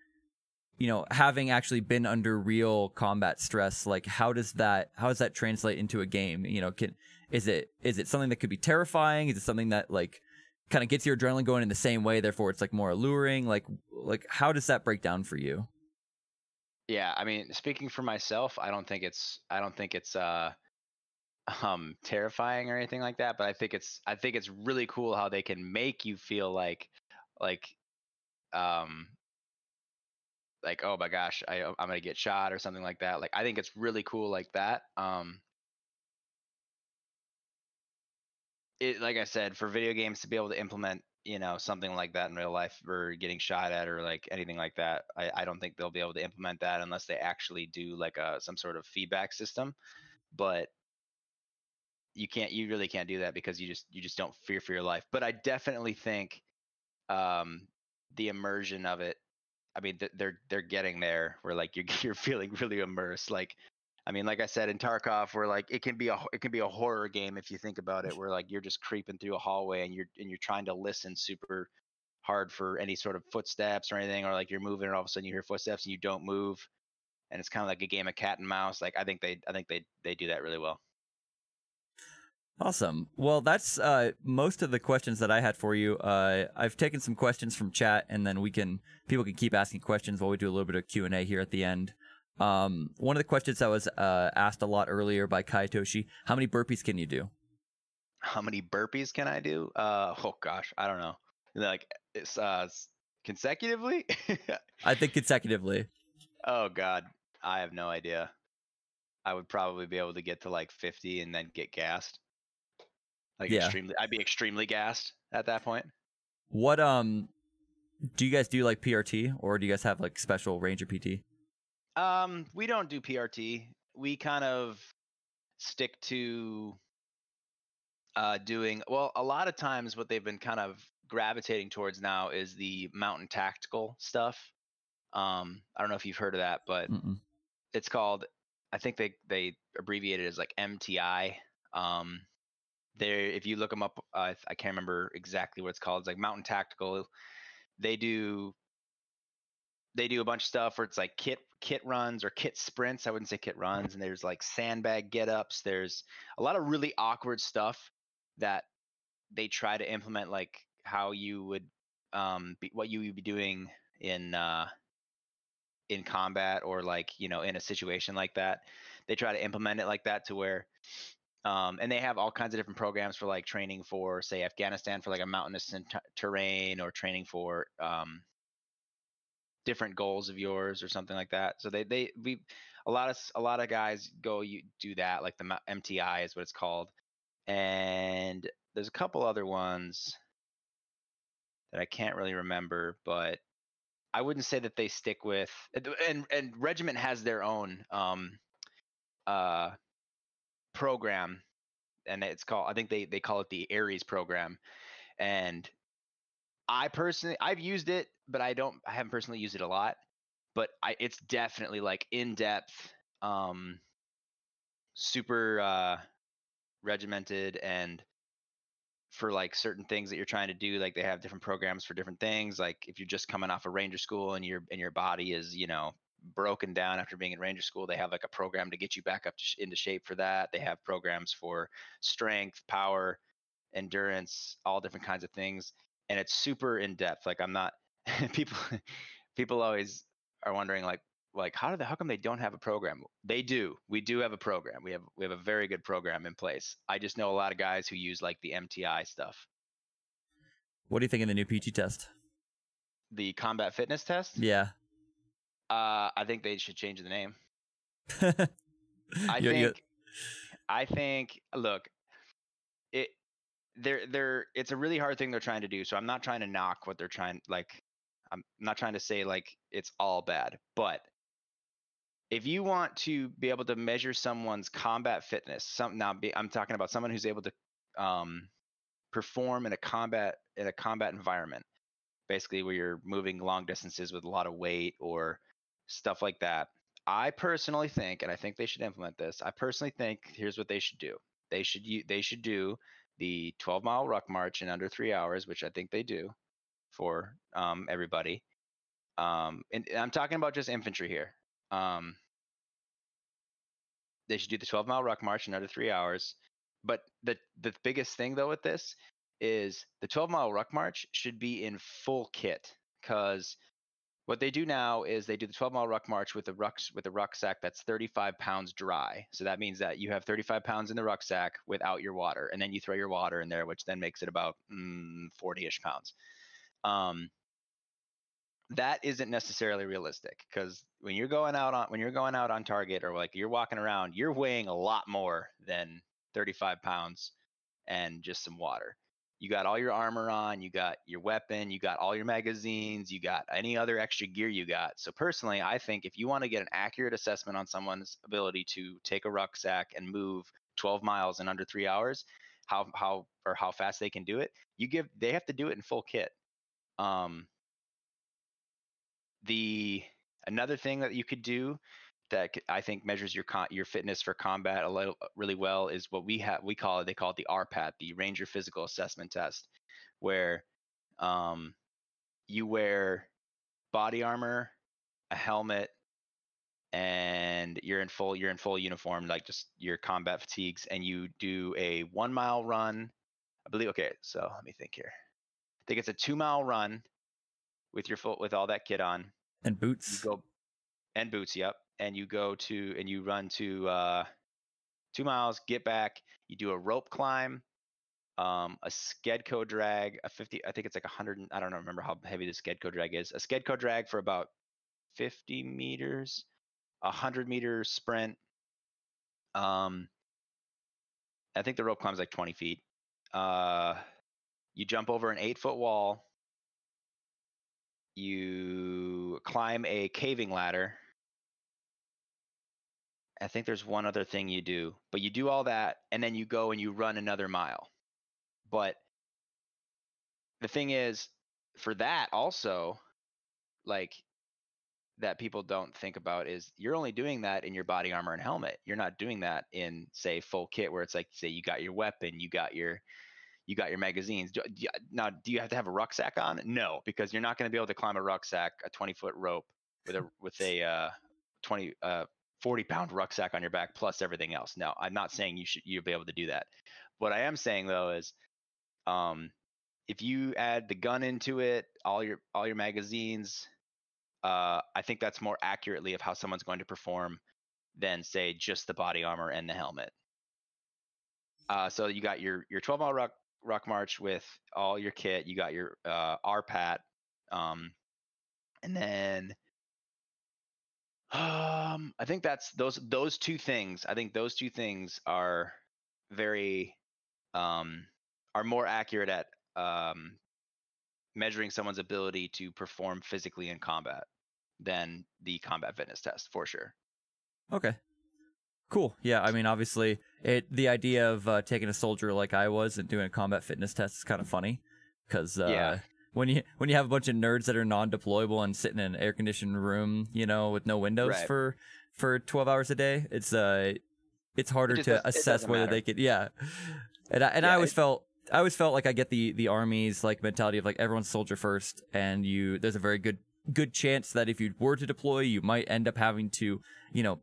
you know having actually been under real combat stress like how does that how does that translate into a game? You know can is it is it something that could be terrifying? Is it something that like kind of gets your adrenaline going in the same way therefore it's like more alluring? Like like how does that break down for you Yeah, I mean, speaking for myself, I don't think it's I don't think it's uh um terrifying or anything like that, but I think it's I think it's really cool how they can make you feel like like um like oh my gosh, I I'm to get shot or something like that. Like I think it's really cool like that. Um it like I said, for video games to be able to implement, you know, something like that in real life or getting shot at or like anything like that, I, I don't think they'll be able to implement that unless they actually do like a some sort of feedback system. But you can't you really can't do that because you just you just don't fear for your life. But I definitely think um the immersion of it I mean th- they're they're getting there where like you're you're feeling really immersed like I mean, like I said in Tarkov, where like it can be a it can be a horror game if you think about it, where like you're just creeping through a hallway and you're and you're trying to listen super hard for any sort of footsteps or anything, or like you're moving and all of a sudden you hear footsteps and you don't move, and it's kind of like a game of cat and mouse. Like I think they I think they they do that really well. Awesome. Well, that's uh, most of the questions that I had for you. Uh, I've taken some questions from chat, and then we can people can keep asking questions while we do a little bit of Q and A here at the end. Um, one of the questions that was uh, asked a lot earlier by Kaitoshi: How many burpees can you do? How many burpees can I do? Uh oh gosh, I don't know. Like it's uh consecutively. I think consecutively. oh god, I have no idea. I would probably be able to get to like 50 and then get gassed. Like Yeah. extremely, I'd be extremely gassed at that point. What um, do you guys do like PRT, or do you guys have like special Ranger PT? Um, we don't do PRT. We kind of stick to uh, doing well. A lot of times, what they've been kind of gravitating towards now is the mountain tactical stuff. Um, I don't know if you've heard of that, but Mm-mm. it's called. I think they they abbreviate it as like MTI. Um, there, if you look them up, uh, I can't remember exactly what it's called. It's like Mountain Tactical. They do they do a bunch of stuff where it's like kit kit runs or kit sprints. I wouldn't say kit runs. And there's like sandbag get ups. There's a lot of really awkward stuff that they try to implement, like how you would um be, what you would be doing in uh in combat or like you know in a situation like that. They try to implement it like that to where um, and they have all kinds of different programs for like training for say afghanistan for like a mountainous t- terrain or training for um, different goals of yours or something like that so they they we a lot of a lot of guys go you do that like the mti is what it's called and there's a couple other ones that i can't really remember but i wouldn't say that they stick with and and regiment has their own um uh, program, and it's called. I think they they call it the Aries program, and I personally I've used it, but I don't. I haven't personally used it a lot. But I, it's definitely like in depth, um, super uh, regimented, and for like certain things that you're trying to do like they have different programs for different things like if you're just coming off a ranger school and your and your body is you know broken down after being in ranger school they have like a program to get you back up sh- into shape for that they have programs for strength power endurance all different kinds of things and it's super in depth like i'm not people people always are wondering like like how do they how come they don't have a program? They do. We do have a program. We have we have a very good program in place. I just know a lot of guys who use like the mti stuff. What do you think of the new pt test? The combat fitness test? Yeah. Uh i think they should change the name. I I think I think look, it they're they're it's a really hard thing they're trying to do. So I'm not trying to knock what they're trying like I'm not trying to say like it's all bad, but if you want to be able to measure someone's combat fitness, some now be, I'm talking about someone who's able to um, perform in a combat in a combat environment, basically where you're moving long distances with a lot of weight or stuff like that. I personally think, and I think they should implement this. I personally think here's what they should do. They should they should do the 12 mile ruck march in under three hours, which I think they do for um, everybody. Um, and I'm talking about just infantry here. Um, they should do the 12 mile ruck march in under three hours. But the the biggest thing though with this is the 12 mile ruck march should be in full kit because what they do now is they do the 12 mile ruck march with a rucks with a rucksack that's 35 pounds dry. So that means that you have 35 pounds in the rucksack without your water, and then you throw your water in there, which then makes it about mm, 40ish pounds. Um, that isn't necessarily realistic because when you're going out on when you're going out on target or like you're walking around, you're weighing a lot more than 35 pounds and just some water you got all your armor on, you got your weapon, you got all your magazines, you got any other extra gear you got. So personally, I think if you want to get an accurate assessment on someone's ability to take a rucksack and move 12 miles in under 3 hours, how how or how fast they can do it, you give they have to do it in full kit. Um the another thing that you could do that I think measures your con- your fitness for combat a little really well is what we have we call it they call it the RPAT the Ranger Physical Assessment Test where um, you wear body armor a helmet and you're in full you're in full uniform like just your combat fatigues and you do a one mile run I believe okay so let me think here think it's a two mile run with your foot with all that kit on and boots. you go and boots yep and you go to and you run to uh two miles get back you do a rope climb um a skedco drag a 50 i think it's like a 100 i don't remember how heavy the skedco drag is a skedco drag for about 50 meters a 100 meter sprint um i think the rope climb is like 20 feet uh you jump over an eight foot wall you climb a caving ladder I think there's one other thing you do, but you do all that and then you go and you run another mile. But the thing is, for that also, like that people don't think about is you're only doing that in your body armor and helmet. You're not doing that in say full kit where it's like say you got your weapon, you got your you got your magazines. Do, do now, do you have to have a rucksack on? No, because you're not going to be able to climb a rucksack, a 20 foot rope with a with a uh, 20 uh, 40 pound rucksack on your back plus everything else. Now, I'm not saying you should you'll be able to do that. What I am saying though is um if you add the gun into it, all your all your magazines, uh I think that's more accurately of how someone's going to perform than say just the body armor and the helmet. Uh so you got your your 12 mile ruck ruck march with all your kit, you got your uh RPAT um and then um, I think that's those those two things. I think those two things are very um are more accurate at um measuring someone's ability to perform physically in combat than the combat fitness test for sure. Okay. Cool. Yeah, I mean, obviously, it the idea of uh, taking a soldier like I was and doing a combat fitness test is kind of funny, because uh, Yeah. when you when you have a bunch of nerds that are non-deployable and sitting in an air conditioned room, you know, with no windows Right. for for twelve hours a day, it's uh, it's harder just to assess whether matter. they could. Yeah, and I, and I always it- felt. I always felt like I get the the army's like mentality of like everyone's soldier first, and you there's a very good good chance that if you were to deploy, you might end up having to, you know,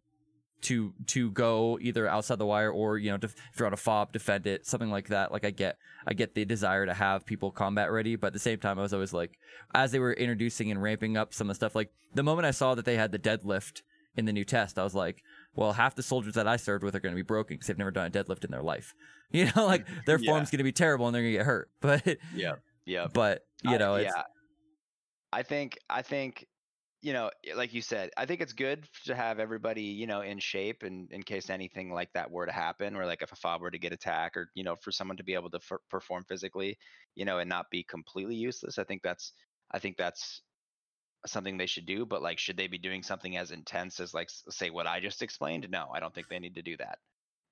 to to go either outside the wire or you know def- if you're on a fob defend it something like that like i get i get the desire to have people combat ready but at the same time i was always like as they were introducing and ramping up some of the stuff like the moment i saw that they had the deadlift in the new test i was like well half the soldiers that i served with are going to be broken because they've never done a deadlift in their life you know like mm, their Yeah. form's going to be terrible and they're going to get hurt but Yeah. Yeah. but you know it's yeah. I think I think you know, eh, like you said, I think it's good to have everybody, you know, in shape and in case anything like that were to happen, or like if a fob were to get attacked, or you know, for someone to be able to f- perform physically, you know, and not be completely useless. I think that's I think that's something they should do. But like, should they be doing something as intense as like say what I just explained? No, I don't think they need to do that.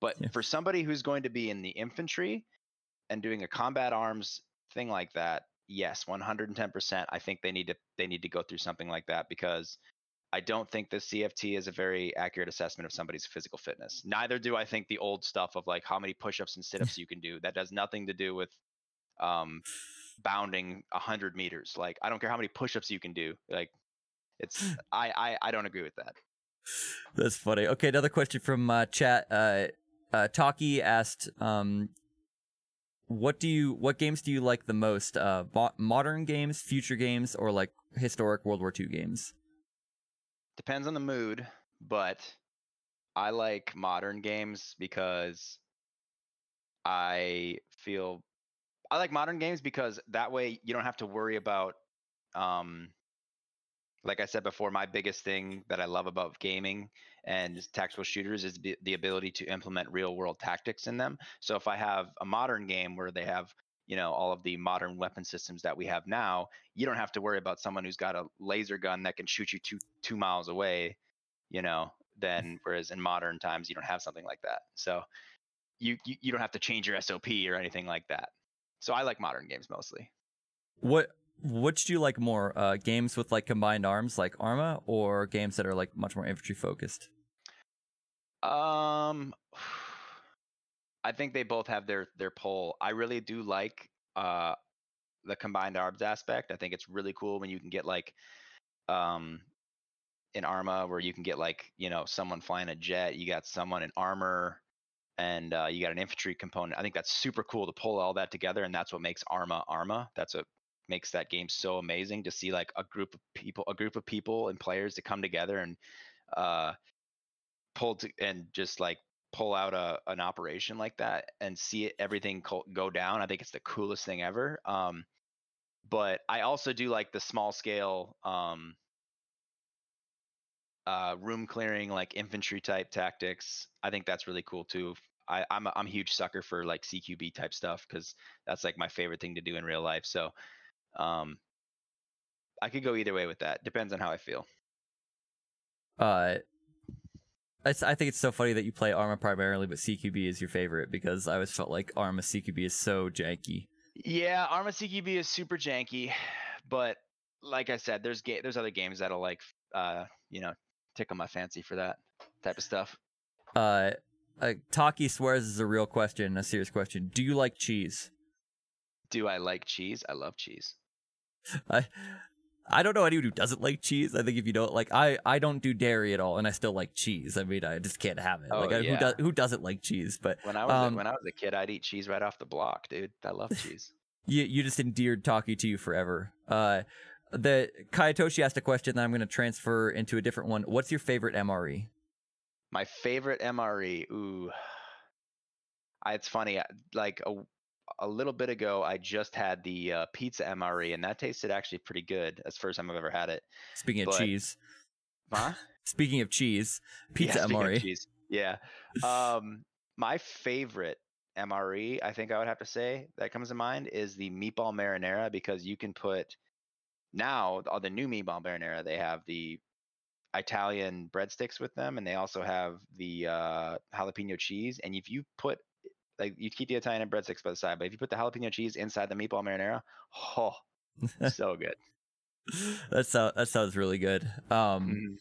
But Yeah. for somebody who's going to be in the infantry and doing a combat arms thing like that, yes, 110%. I think they need to they need to go through something like that because I don't think the CFT is a very accurate assessment of somebody's physical fitness. Neither do I think the old stuff of like how many push-ups and sit-ups you can do. That does nothing to do with um bounding 100 meters. Like I don't care how many push-ups you can do. Like it's I I I don't agree with that. That's funny. Okay, another question from uh, chat. Uh, uh, Taki asked, um, "What do you? What games do you like the most? Uh, mo- modern games, future games, or like historic World War II games?" depends on the mood, but I like modern games because I feel I like modern games because that way you don't have to worry about um like I said before my biggest thing that I love about gaming and tactical shooters is the, ability to implement real world tactics in them. So if I have a modern game where they have you know all of the modern weapon systems that we have now you don't have to worry about someone who's got a laser gun that can shoot you two two miles away you know then whereas in modern times you don't have something like that so you you, you don't have to change your sop or anything like that so i like modern games mostly What which do you like more? Uh, games with like combined arms, like Arma, or games that are like much more infantry focused? Um, I think they both have their their pull. I really do like uh the combined arms aspect. I think it's really cool when you can get like um in Arma where you can get like you know someone flying a jet, you got someone in armor, and uh, you got an infantry component. I think that's super cool to pull all that together, and that's what makes Arma Arma. That's what makes that game so amazing to see like a group of people, a group of people and players to come together and uh pull to and just like pull out a an operation like that and see it, everything co- go down. I think it's the coolest thing ever. Um, but I also do like the small scale um, uh, room clearing, like infantry type tactics. I think that's really cool too. I, I'm a, I'm a huge sucker for like CQB type stuff because that's like my favorite thing to do in real life. So um, I could go either way with that. Depends on how I feel. Uh, I think it's so funny that you play Arma primarily, but CQB is your favorite because I always felt like Arma CQB is so janky. Yeah, Arma CQB is super janky, but like I said, there's ga- there's other games that'll like uh you know tickle my fancy for that type of stuff. Uh, uh, Taki swears is a real question, a serious question. Do you like cheese? Do I like cheese? I love cheese. I I don't know anyone who doesn't like cheese. I think if you don't like, I I don't do dairy at all, and I still like cheese. I mean, I just can't have it. Oh, like, I, who yeah. does who doesn't like cheese? But When I was Um, a, when I was a kid, I'd eat cheese right off the block, dude. I love cheese. you you just endeared Taki to you forever. Uh, the Kayatoshi asked a question that I'm going to transfer into a different one. What's your favorite? MRE? My favorite MRE. Ooh, I, it's funny. Like a a little bit ago, I just had the uh, pizza MRE, and that tasted actually pretty good. That's the first time I've ever had it. Speaking of But- cheese, Huh? speaking of cheese, pizza yeah, MRE. cheese. Yeah. Um, my favorite MRE, I think I would have to say that comes to mind is the meatball marinara because you can put now all the new meatball marinara they have the Italian breadsticks with them, and they also have the uh, jalapeno cheese. And if you put like you keep the Italian breadsticks by the side, but if you put the jalapeno cheese inside the meatball marinara, oh, so good. that sounds that sounds really good. Um, Mhm.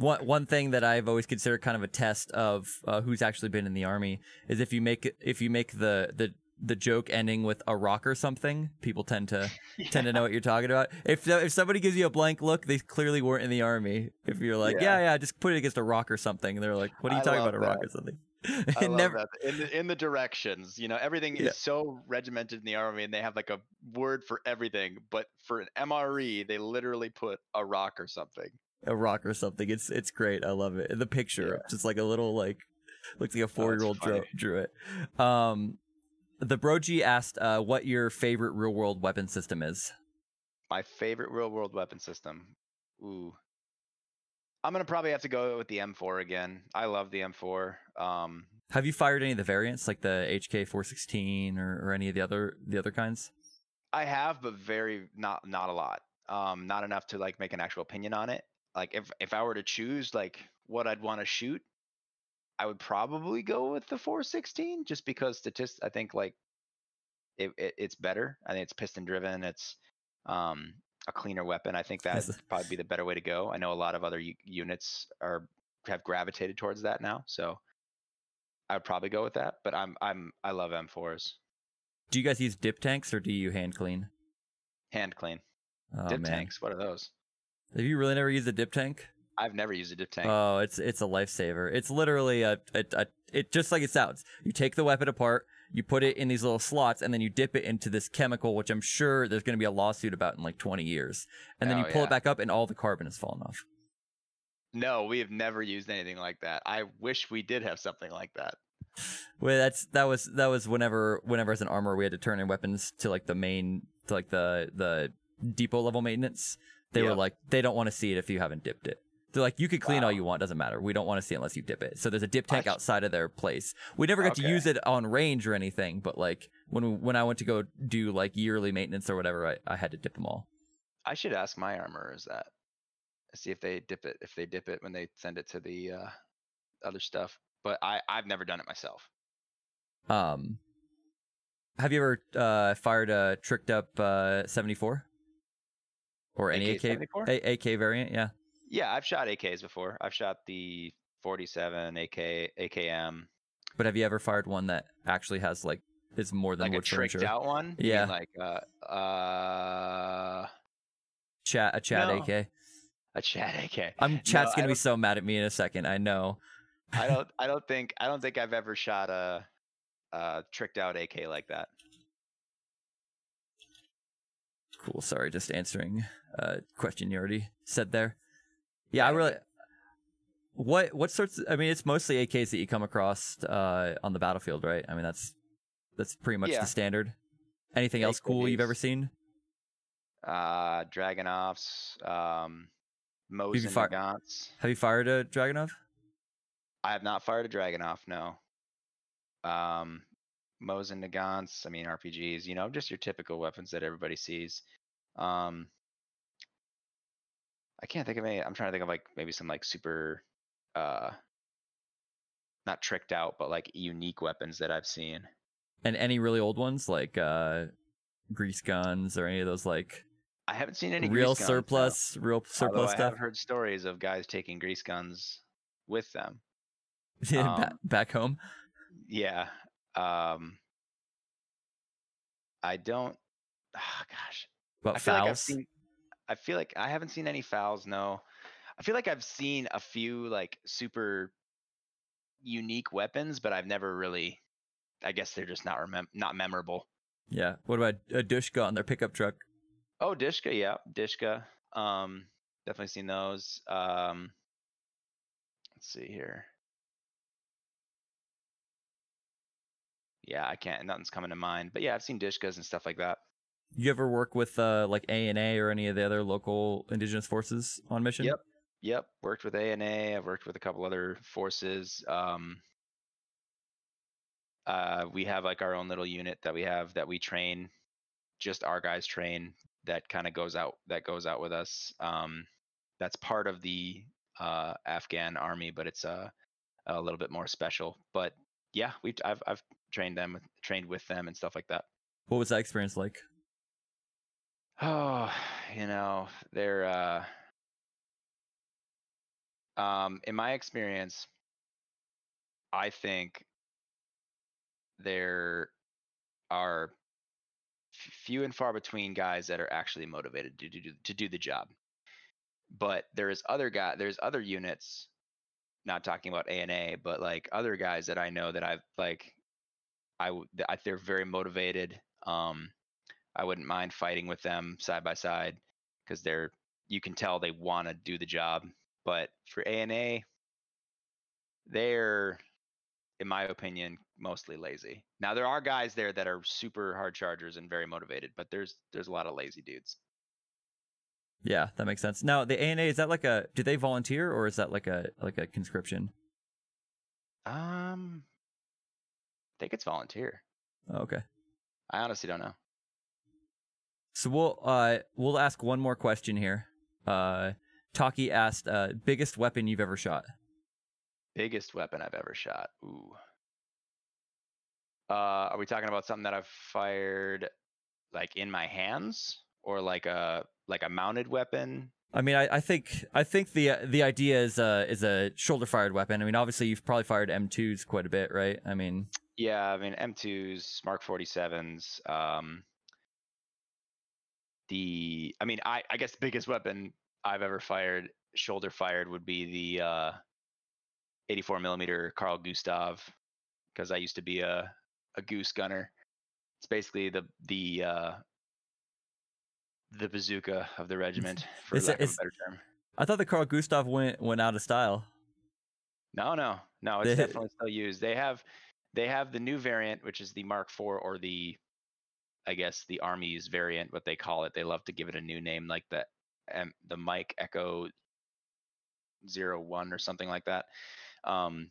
one one thing that I've always considered kind of a test of uh, who's actually been in the army is if you make if you make the the the joke ending with a rock or something, people tend to tend to know what you're talking about. If if somebody gives you a blank look, they clearly weren't in the army. If you're like, yeah, Yeah. yeah, just put it against a rock or something, they're like, what are you I talking about, a rock or something? I love never, that. In the, in the directions, you know, everything Yeah. is so regimented in the army, and they have like a word for everything. But for an MRE, they literally put a rock or something. a rock or something. It's it's great. I love it. The picture, just like a little like looks like a four year old drew, drew it. Um, the Broji asked uh, what your favorite real world weapon system is. My favorite real world weapon system. Ooh. I'm gonna probably have to go with the M4 again. I love the M4. Um, Have you fired any of the variants like the HK four sixteen or, or any of the other the other kinds? I have, but very not not a lot. Um, not enough to like make an actual opinion on it. Like if if I were to choose like what I'd want to shoot, I would probably go with the 416 just because statist I think like it, it it's better. I think it's piston driven. It's um a cleaner weapon. I think Yes. that'd probably be the better way to go. I know a lot of other u- units are have gravitated towards that now, so I would probably go with that. But I'm I'm I love M4s. Do you guys use dip tanks or do you hand clean? Hand clean. Oh dip man, tanks. What are those? have you really never used a dip tank? I've never used a dip tank. Oh, it's it's a lifesaver. It's literally a, a, a it just like it sounds. You take the weapon apart, you put it in these little slots, and then you dip it into this chemical, which I'm sure there's going to be a lawsuit about in like 20 years. And then Oh, you pull yeah. it back up, and all the carbon has fallen off. No, we have never used anything like that. I wish we did have something like that. Well, that's that was that was whenever whenever as an armor we had to turn in weapons to like the main to like the the depot level maintenance. They were like they don't want to see it if you haven't dipped it. They're like you could clean all you want, doesn't matter. We don't want to see it unless you dip it. So there's a dip tank I- outside of their place. We never got to use it on range or anything, but like when we, when I went to go do like yearly maintenance or whatever, I, I had to dip them all. I should ask my armorers that. See if they dip it. If they dip it when they send it to the uh, other stuff. But I I've never done it myself. Um, have you ever uh, fired a tricked up uh, 74 or any AK AK-74? A- AK variant? Yeah. Yeah, I've shot AKs before. I've shot the 47 AK AKM. But have you ever fired one that actually has like is more than Like a tricked furniture? out one. Yeah. Like uh uh Chat a chat No. AK. a chat AK. I'm chat's I gonna be so mad at me in a second. I know. I don't I don't think I don't think I've ever shot a uh tricked out AK like that. Cool. Sorry, just answering a question you already said there. Yeah, I really. What what sorts? I mean, it's mostly AKs that you come across uh, on the battlefield, right? I mean, that's that's pretty much Yeah. the standard. Anything else cool you've ever seen? Uh Dragunovs, um Mosin fire- Nagants. Have you fired a Dragunov? I have not fired a Dragunov, no. Um Mosin Nagants, I mean RPGs, you know, just your typical weapons that everybody sees. Um I can't think of any I'm trying to think of like maybe some like super uh not tricked out, but like unique weapons that I've seen. And any really old ones like uh, grease guns or any of those like I haven't seen any real grease guns, no. surplus, real Although stuff. I've heard stories of guys taking grease guns with them. Yeah, um, back home. Yeah. Um I don't ah, gosh. But I feel like I've seen I feel like I haven't seen any fouls, no. I feel like I've seen a few like super unique weapons, but I've never really I guess they're just not remem- not memorable. Yeah. What about a Dushka on their pickup truck? Oh, Dishka, yeah, Dishka. Um definitely seen those. Um let's see here. Yeah, I can't nothing's coming to mind. But yeah, I've seen Dishkas and stuff like that. You ever work with uh, like ANA or any of the other local indigenous forces on mission? Yep. Yep, worked with ANA. I've worked with a couple other forces. Um, uh, we have like our own little unit that we have that we train. Just our guys train. That kind of goes out. That goes out with us. Um, that's part of the uh, Afghan army, but it's uh, a little bit more special. But yeah, we I've I've trained them trained with them and stuff like that. What was that experience like? Oh, you know, they're uh um in my experience, I think there are few and far between guys that are actually motivated to do to do the job. But there's other guy there's other units, not talking about ANA, but like other guys that I know that I've like I, I they're very motivated. Um I wouldn't mind fighting with them side by side because they're you can tell they want to do the job. But for ANA, they're, in my opinion, mostly lazy. Now there are guys there that are super hard chargers and very motivated, but there's there's a lot of lazy dudes. Yeah, that makes sense. Now the ANA is that like a do they volunteer or is that like a like a conscription? Um, I think it's volunteer. Oh, okay. I honestly don't know. So we'll uh we'll ask one more question here. Uh Taki asked uh biggest weapon you've ever shot. Biggest weapon I've ever shot. Ooh. Uh, are we talking about something that I've fired like in my hands or like a like a mounted weapon? I mean, I, I think I think the the idea is uh is a shoulder fired weapon. I mean, obviously you've probably fired M2s quite a bit, right? I mean, Yeah, I mean M2s, Mark 47s. Um, the I mean, I I guess the biggest weapon I've ever fired, shoulder fired, would be the uh, 84 millimeter Carl Gustav, because I used to be a a goose gunner. It's basically the the uh, the bazooka of the regiment, for It's lack of a better term. I thought the Carl Gustav went went out of style. No, no, no. It's They- definitely still used. They have they have the new variant, which is the Mark IV or the I guess the Army's variant, what they call it. They love to give it a new name, like the um, the Mike Echo Zero One or something like that. Um,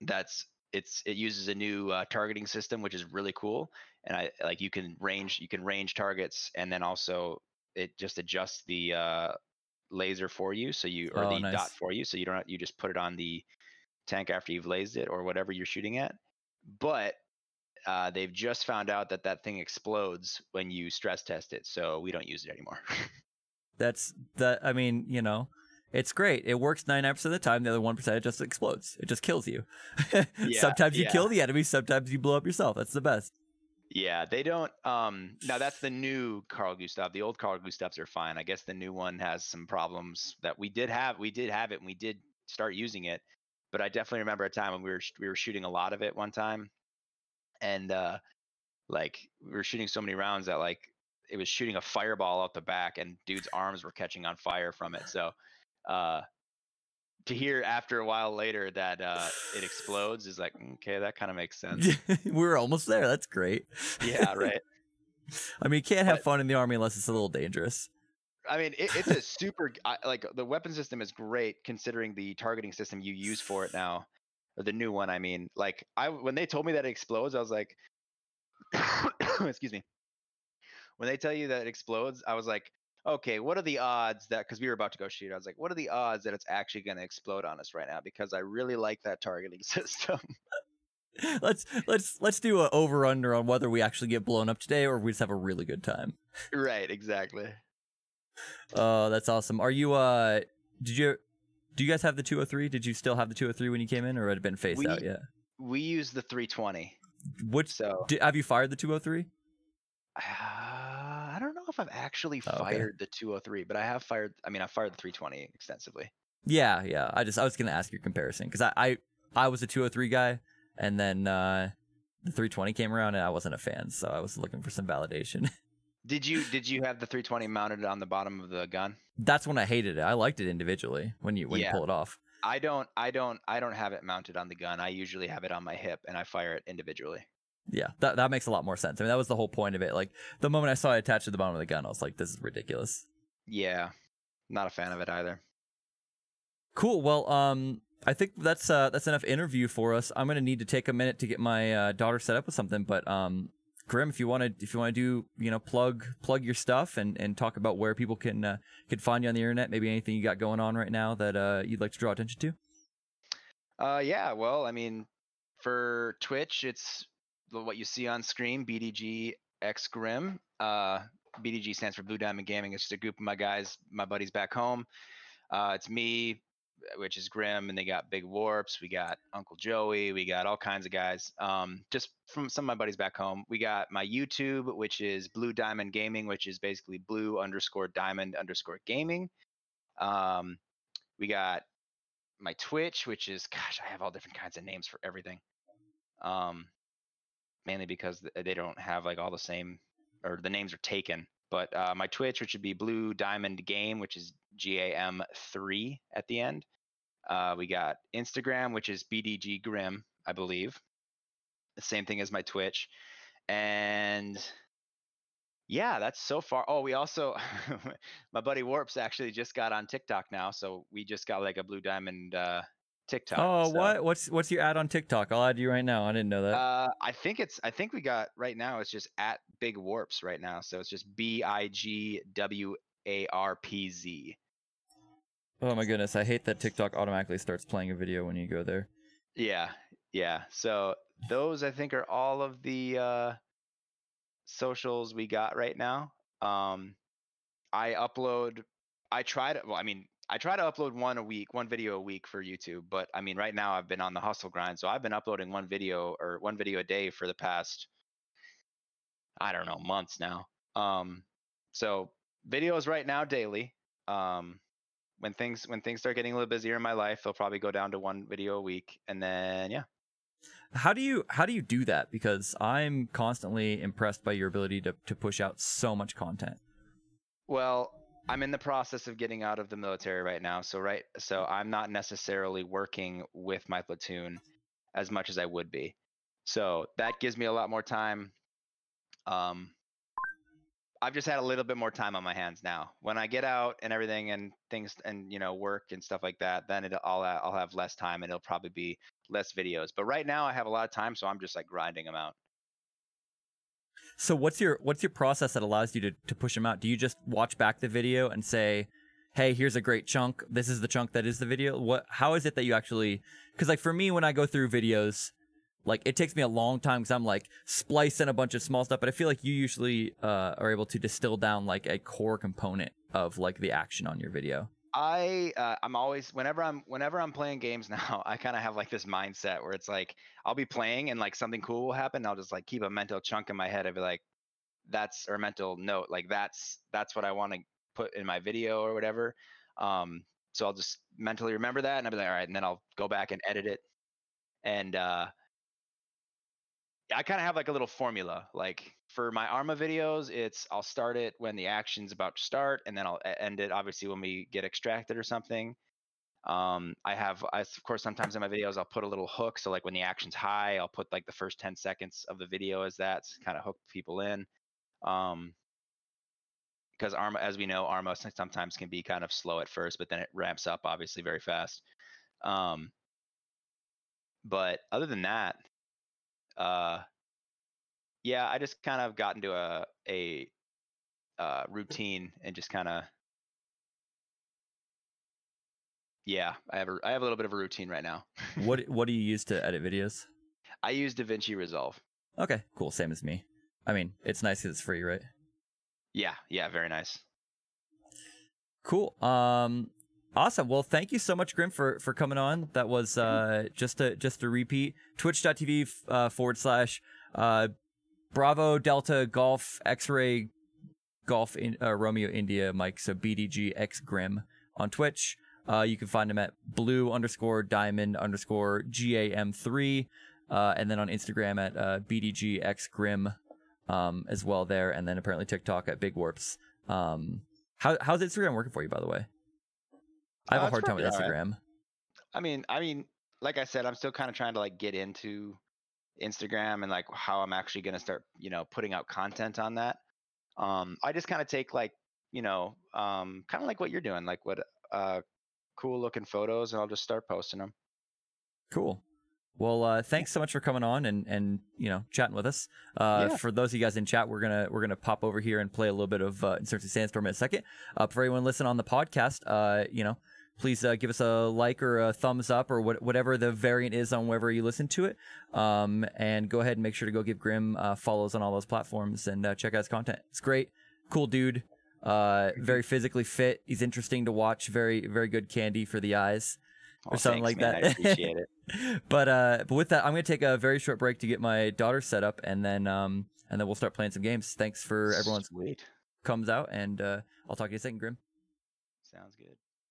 that's it's it uses a new uh, targeting system, which is really cool. And I like you can range you can range targets, and then also it just adjusts the uh, laser for you, so you or Oh, the nice. dot for you, so you don't you just put it on the tank after you've lased it or whatever you're shooting at. But uh, they've just found out that that thing explodes when you stress test it, so we don't use it anymore. That's that. I mean, you know, it's great. It works ninety nine percent of the time. The other one percent, it just explodes. It just kills you. sometimes you yeah. kill the enemy. Sometimes you blow up yourself. That's the best. yeah, they don't. Um, now that's the new Carl Gustav. The old Carl Gustavs are fine. I guess the new one has some problems that we did have. We did have it, and we did start using it. But I definitely remember a time when we were we were shooting a lot of it one time, and uh, like we were shooting so many rounds that like it was shooting a fireball out the back, and dude's arms were catching on fire from it. So uh, to hear after a while later that uh, it explodes is like okay, that kind of makes sense. We're almost there. That's great. yeah, right. I mean, you can't have But- fun in the army unless it's a little dangerous. I mean, it, it's a super like the weapon system is great considering the targeting system you use for it now, or the new one. I mean, like I when they told me that it explodes, I was like, excuse me. When they tell you that it explodes, I was like, okay, what are the odds that because we were about to go shoot? I was like, what are the odds that it's actually going to explode on us right now? Because I really like that targeting system. let's let's let's do a over under on whether we actually get blown up today or we just have a really good time. right, exactly. Oh, that's awesome. Are you uh did you do you guys have the 203? Did you still have the 203 when you came in or had it been phased out yet? We use the 320, Which so have you fired the 203? Uh, I don't know if I've actually Oh, okay. fired the 203, but I have fired. I mean, I fired the 320 extensively. Yeah, yeah. I just I was gonna ask your comparison because I, I I was a 203 guy and then uh the 320 came around and I wasn't a fan, so I was looking for some validation. Did you did you have the 320 mounted on the bottom of the gun? That's when I hated it. I liked it individually when you when Yeah. you pull it off. I don't. I don't. I don't have it mounted on the gun. I usually have it on my hip, and I fire it individually. Yeah, that that makes a lot more sense. I mean, that was the whole point of it. Like the moment I saw it attached to the bottom of the gun, I was like, "This is ridiculous." Yeah, not a fan of it either. Cool. Well, um, I think that's uh that's enough interview for us. I'm gonna need to take a minute to get my uh, daughter set up with something, but um, Grim, if you want to, if you want to do, you know, plug plug your stuff and, and talk about where people can uh, can find you on the internet, maybe anything you got going on right now that uh, you'd like to draw attention to. Uh, yeah. Well, I mean, for Twitch, it's what you see on screen, BDG X Grim. Uh, BDG stands for Blue Diamond Gaming. It's just a group of my guys, my buddies back home. Uh, it's me, which is Grim, and they got Big Warps. We got Uncle Joey. We got all kinds of guys. Um, just from some of my buddies back home. We got my YouTube, which is Blue Diamond Gaming, which is basically Blue underscore Diamond underscore Gaming. Um, we got my Twitch, which is gosh, I have all different kinds of names for everything. Um, mainly because they don't have like all the same, or the names are taken. But uh, my Twitch, which would be Blue Diamond Game, which is G A M three at the end. Uh, we got Instagram, which is BDG Grim, I believe. The same thing as my Twitch, and yeah, that's so far. Oh, we also, my buddy Warps actually just got on TikTok now, so we just got like a Blue Diamond uh, TikTok. Oh, so- what? What's what's your ad on TikTok? I'll add you right now. I didn't know that. Uh, I think it's. I think we got right now. It's just at Big Warps right now. So it's just B I G W A R P Z. oh my goodness, I hate that TikTok automatically starts playing a video when you go there. Yeah, yeah. So those I think are all of the uh, socials we got right now. Um, I upload. I try to. Well, I mean, I try to upload one a week, one video a week for YouTube. But I mean, right now I've been on the hustle grind, so I've been uploading one video or one video a day for the past. I don't know months now. Um, so videos right now daily. Um, when things when things start getting a little busier in my life, they'll probably go down to one video a week, and then yeah. How do you how do you do that? Because I'm constantly impressed by your ability to to push out so much content. Well, I'm in the process of getting out of the military right now, so right, so I'm not necessarily working with my platoon as much as I would be. So that gives me a lot more time. Um, I've just had a little bit more time on my hands now. When I get out and everything and things and you know work and stuff like that, then it, I'll I'll have less time and it'll probably be less videos. But right now I have a lot of time, so I'm just like grinding them out. So what's your what's your process that allows you to to push them out? Do you just watch back the video and say, "Hey, here's a great chunk. This is the chunk that is the video." What how is it that you actually cuz like for me when I go through videos, like it takes me a long time cuz I'm like splicing a bunch of small stuff, but I feel like you usually uh are able to distill down like a core component of like the action on your video. I uh, I'm always whenever I'm whenever I'm playing games now, I kind of have like this mindset where it's like I'll be playing and like something cool will happen. I'll just like keep a mental chunk in my head of like that's or mental note like that's that's what I want to put in my video or whatever. Um, so I'll just mentally remember that and I'll be like, all right, and then I'll go back and edit it. And uh, I kind of have like a little formula. Like for my Arma videos, it's I'll start it when the action's about to start, and then I'll end it obviously when we get extracted or something. Um, I have, I, of course, sometimes in my videos I'll put a little hook. So like when the action's high, I'll put like the first 10 seconds of the video as that kind of hook people in. Um, because Arma, as we know, Arma sometimes can be kind of slow at first, but then it ramps up obviously very fast. Um, but other than that, uh, yeah, I just kind of got into a a uh, routine and just kind of yeah, I have a I have a little bit of a routine right now. What what do you use to edit videos? I use DaVinci Resolve. Okay, cool, same as me. I mean, it's nice cuz it's free, right? Yeah, yeah, very nice. Cool. Um awesome. Well, thank you so much Grim for for coming on. That was uh just a just a repeat twitch.tv uh, forward slash uh Bravo Delta Golf X-ray Golf in uh, Romeo India Mike so BDG X Grim on Twitch. Uh, you can find him at blue underscore diamond underscore GAM3. Uh, and then on Instagram at uh, BDGX Grim um, as well there. And then apparently TikTok at Big Warps. Um, how, how's Instagram working for you, by the way? I have Uh, a hard time with all right. Instagram. I mean, I mean, like I said, I'm still kind of trying to like get into Instagram and like how I'm actually gonna start, you know, putting out content on that. Um, I just kind of take like, you know, um, kind of like what you're doing, like what uh, cool looking photos, and I'll just start posting them. Cool. Well, uh, thanks so much for coming on and and you know chatting with us. Uh, Yeah. For those of you guys in chat, we're gonna we're gonna pop over here and play a little bit of uh, Insurgency Sandstorm in a second. Uh, for everyone listening on the podcast, uh, you know, please uh, give us a like or a thumbs up or what, whatever the variant is on wherever you listen to it. Um, and go ahead and make sure to go give Grim uh, follows on all those platforms and uh, check out his content. It's great, cool dude. Uh, very physically fit. He's interesting to watch. Very very good candy for the eyes Oh, or something thanks, like man, that. I appreciate it. but uh, but with that, I'm gonna take a very short break to get my daughter set up, and then um, and then we'll start playing some games. Thanks for everyone's Sweet. comes out, and uh, I'll talk to you in a second, Grim. Sounds good.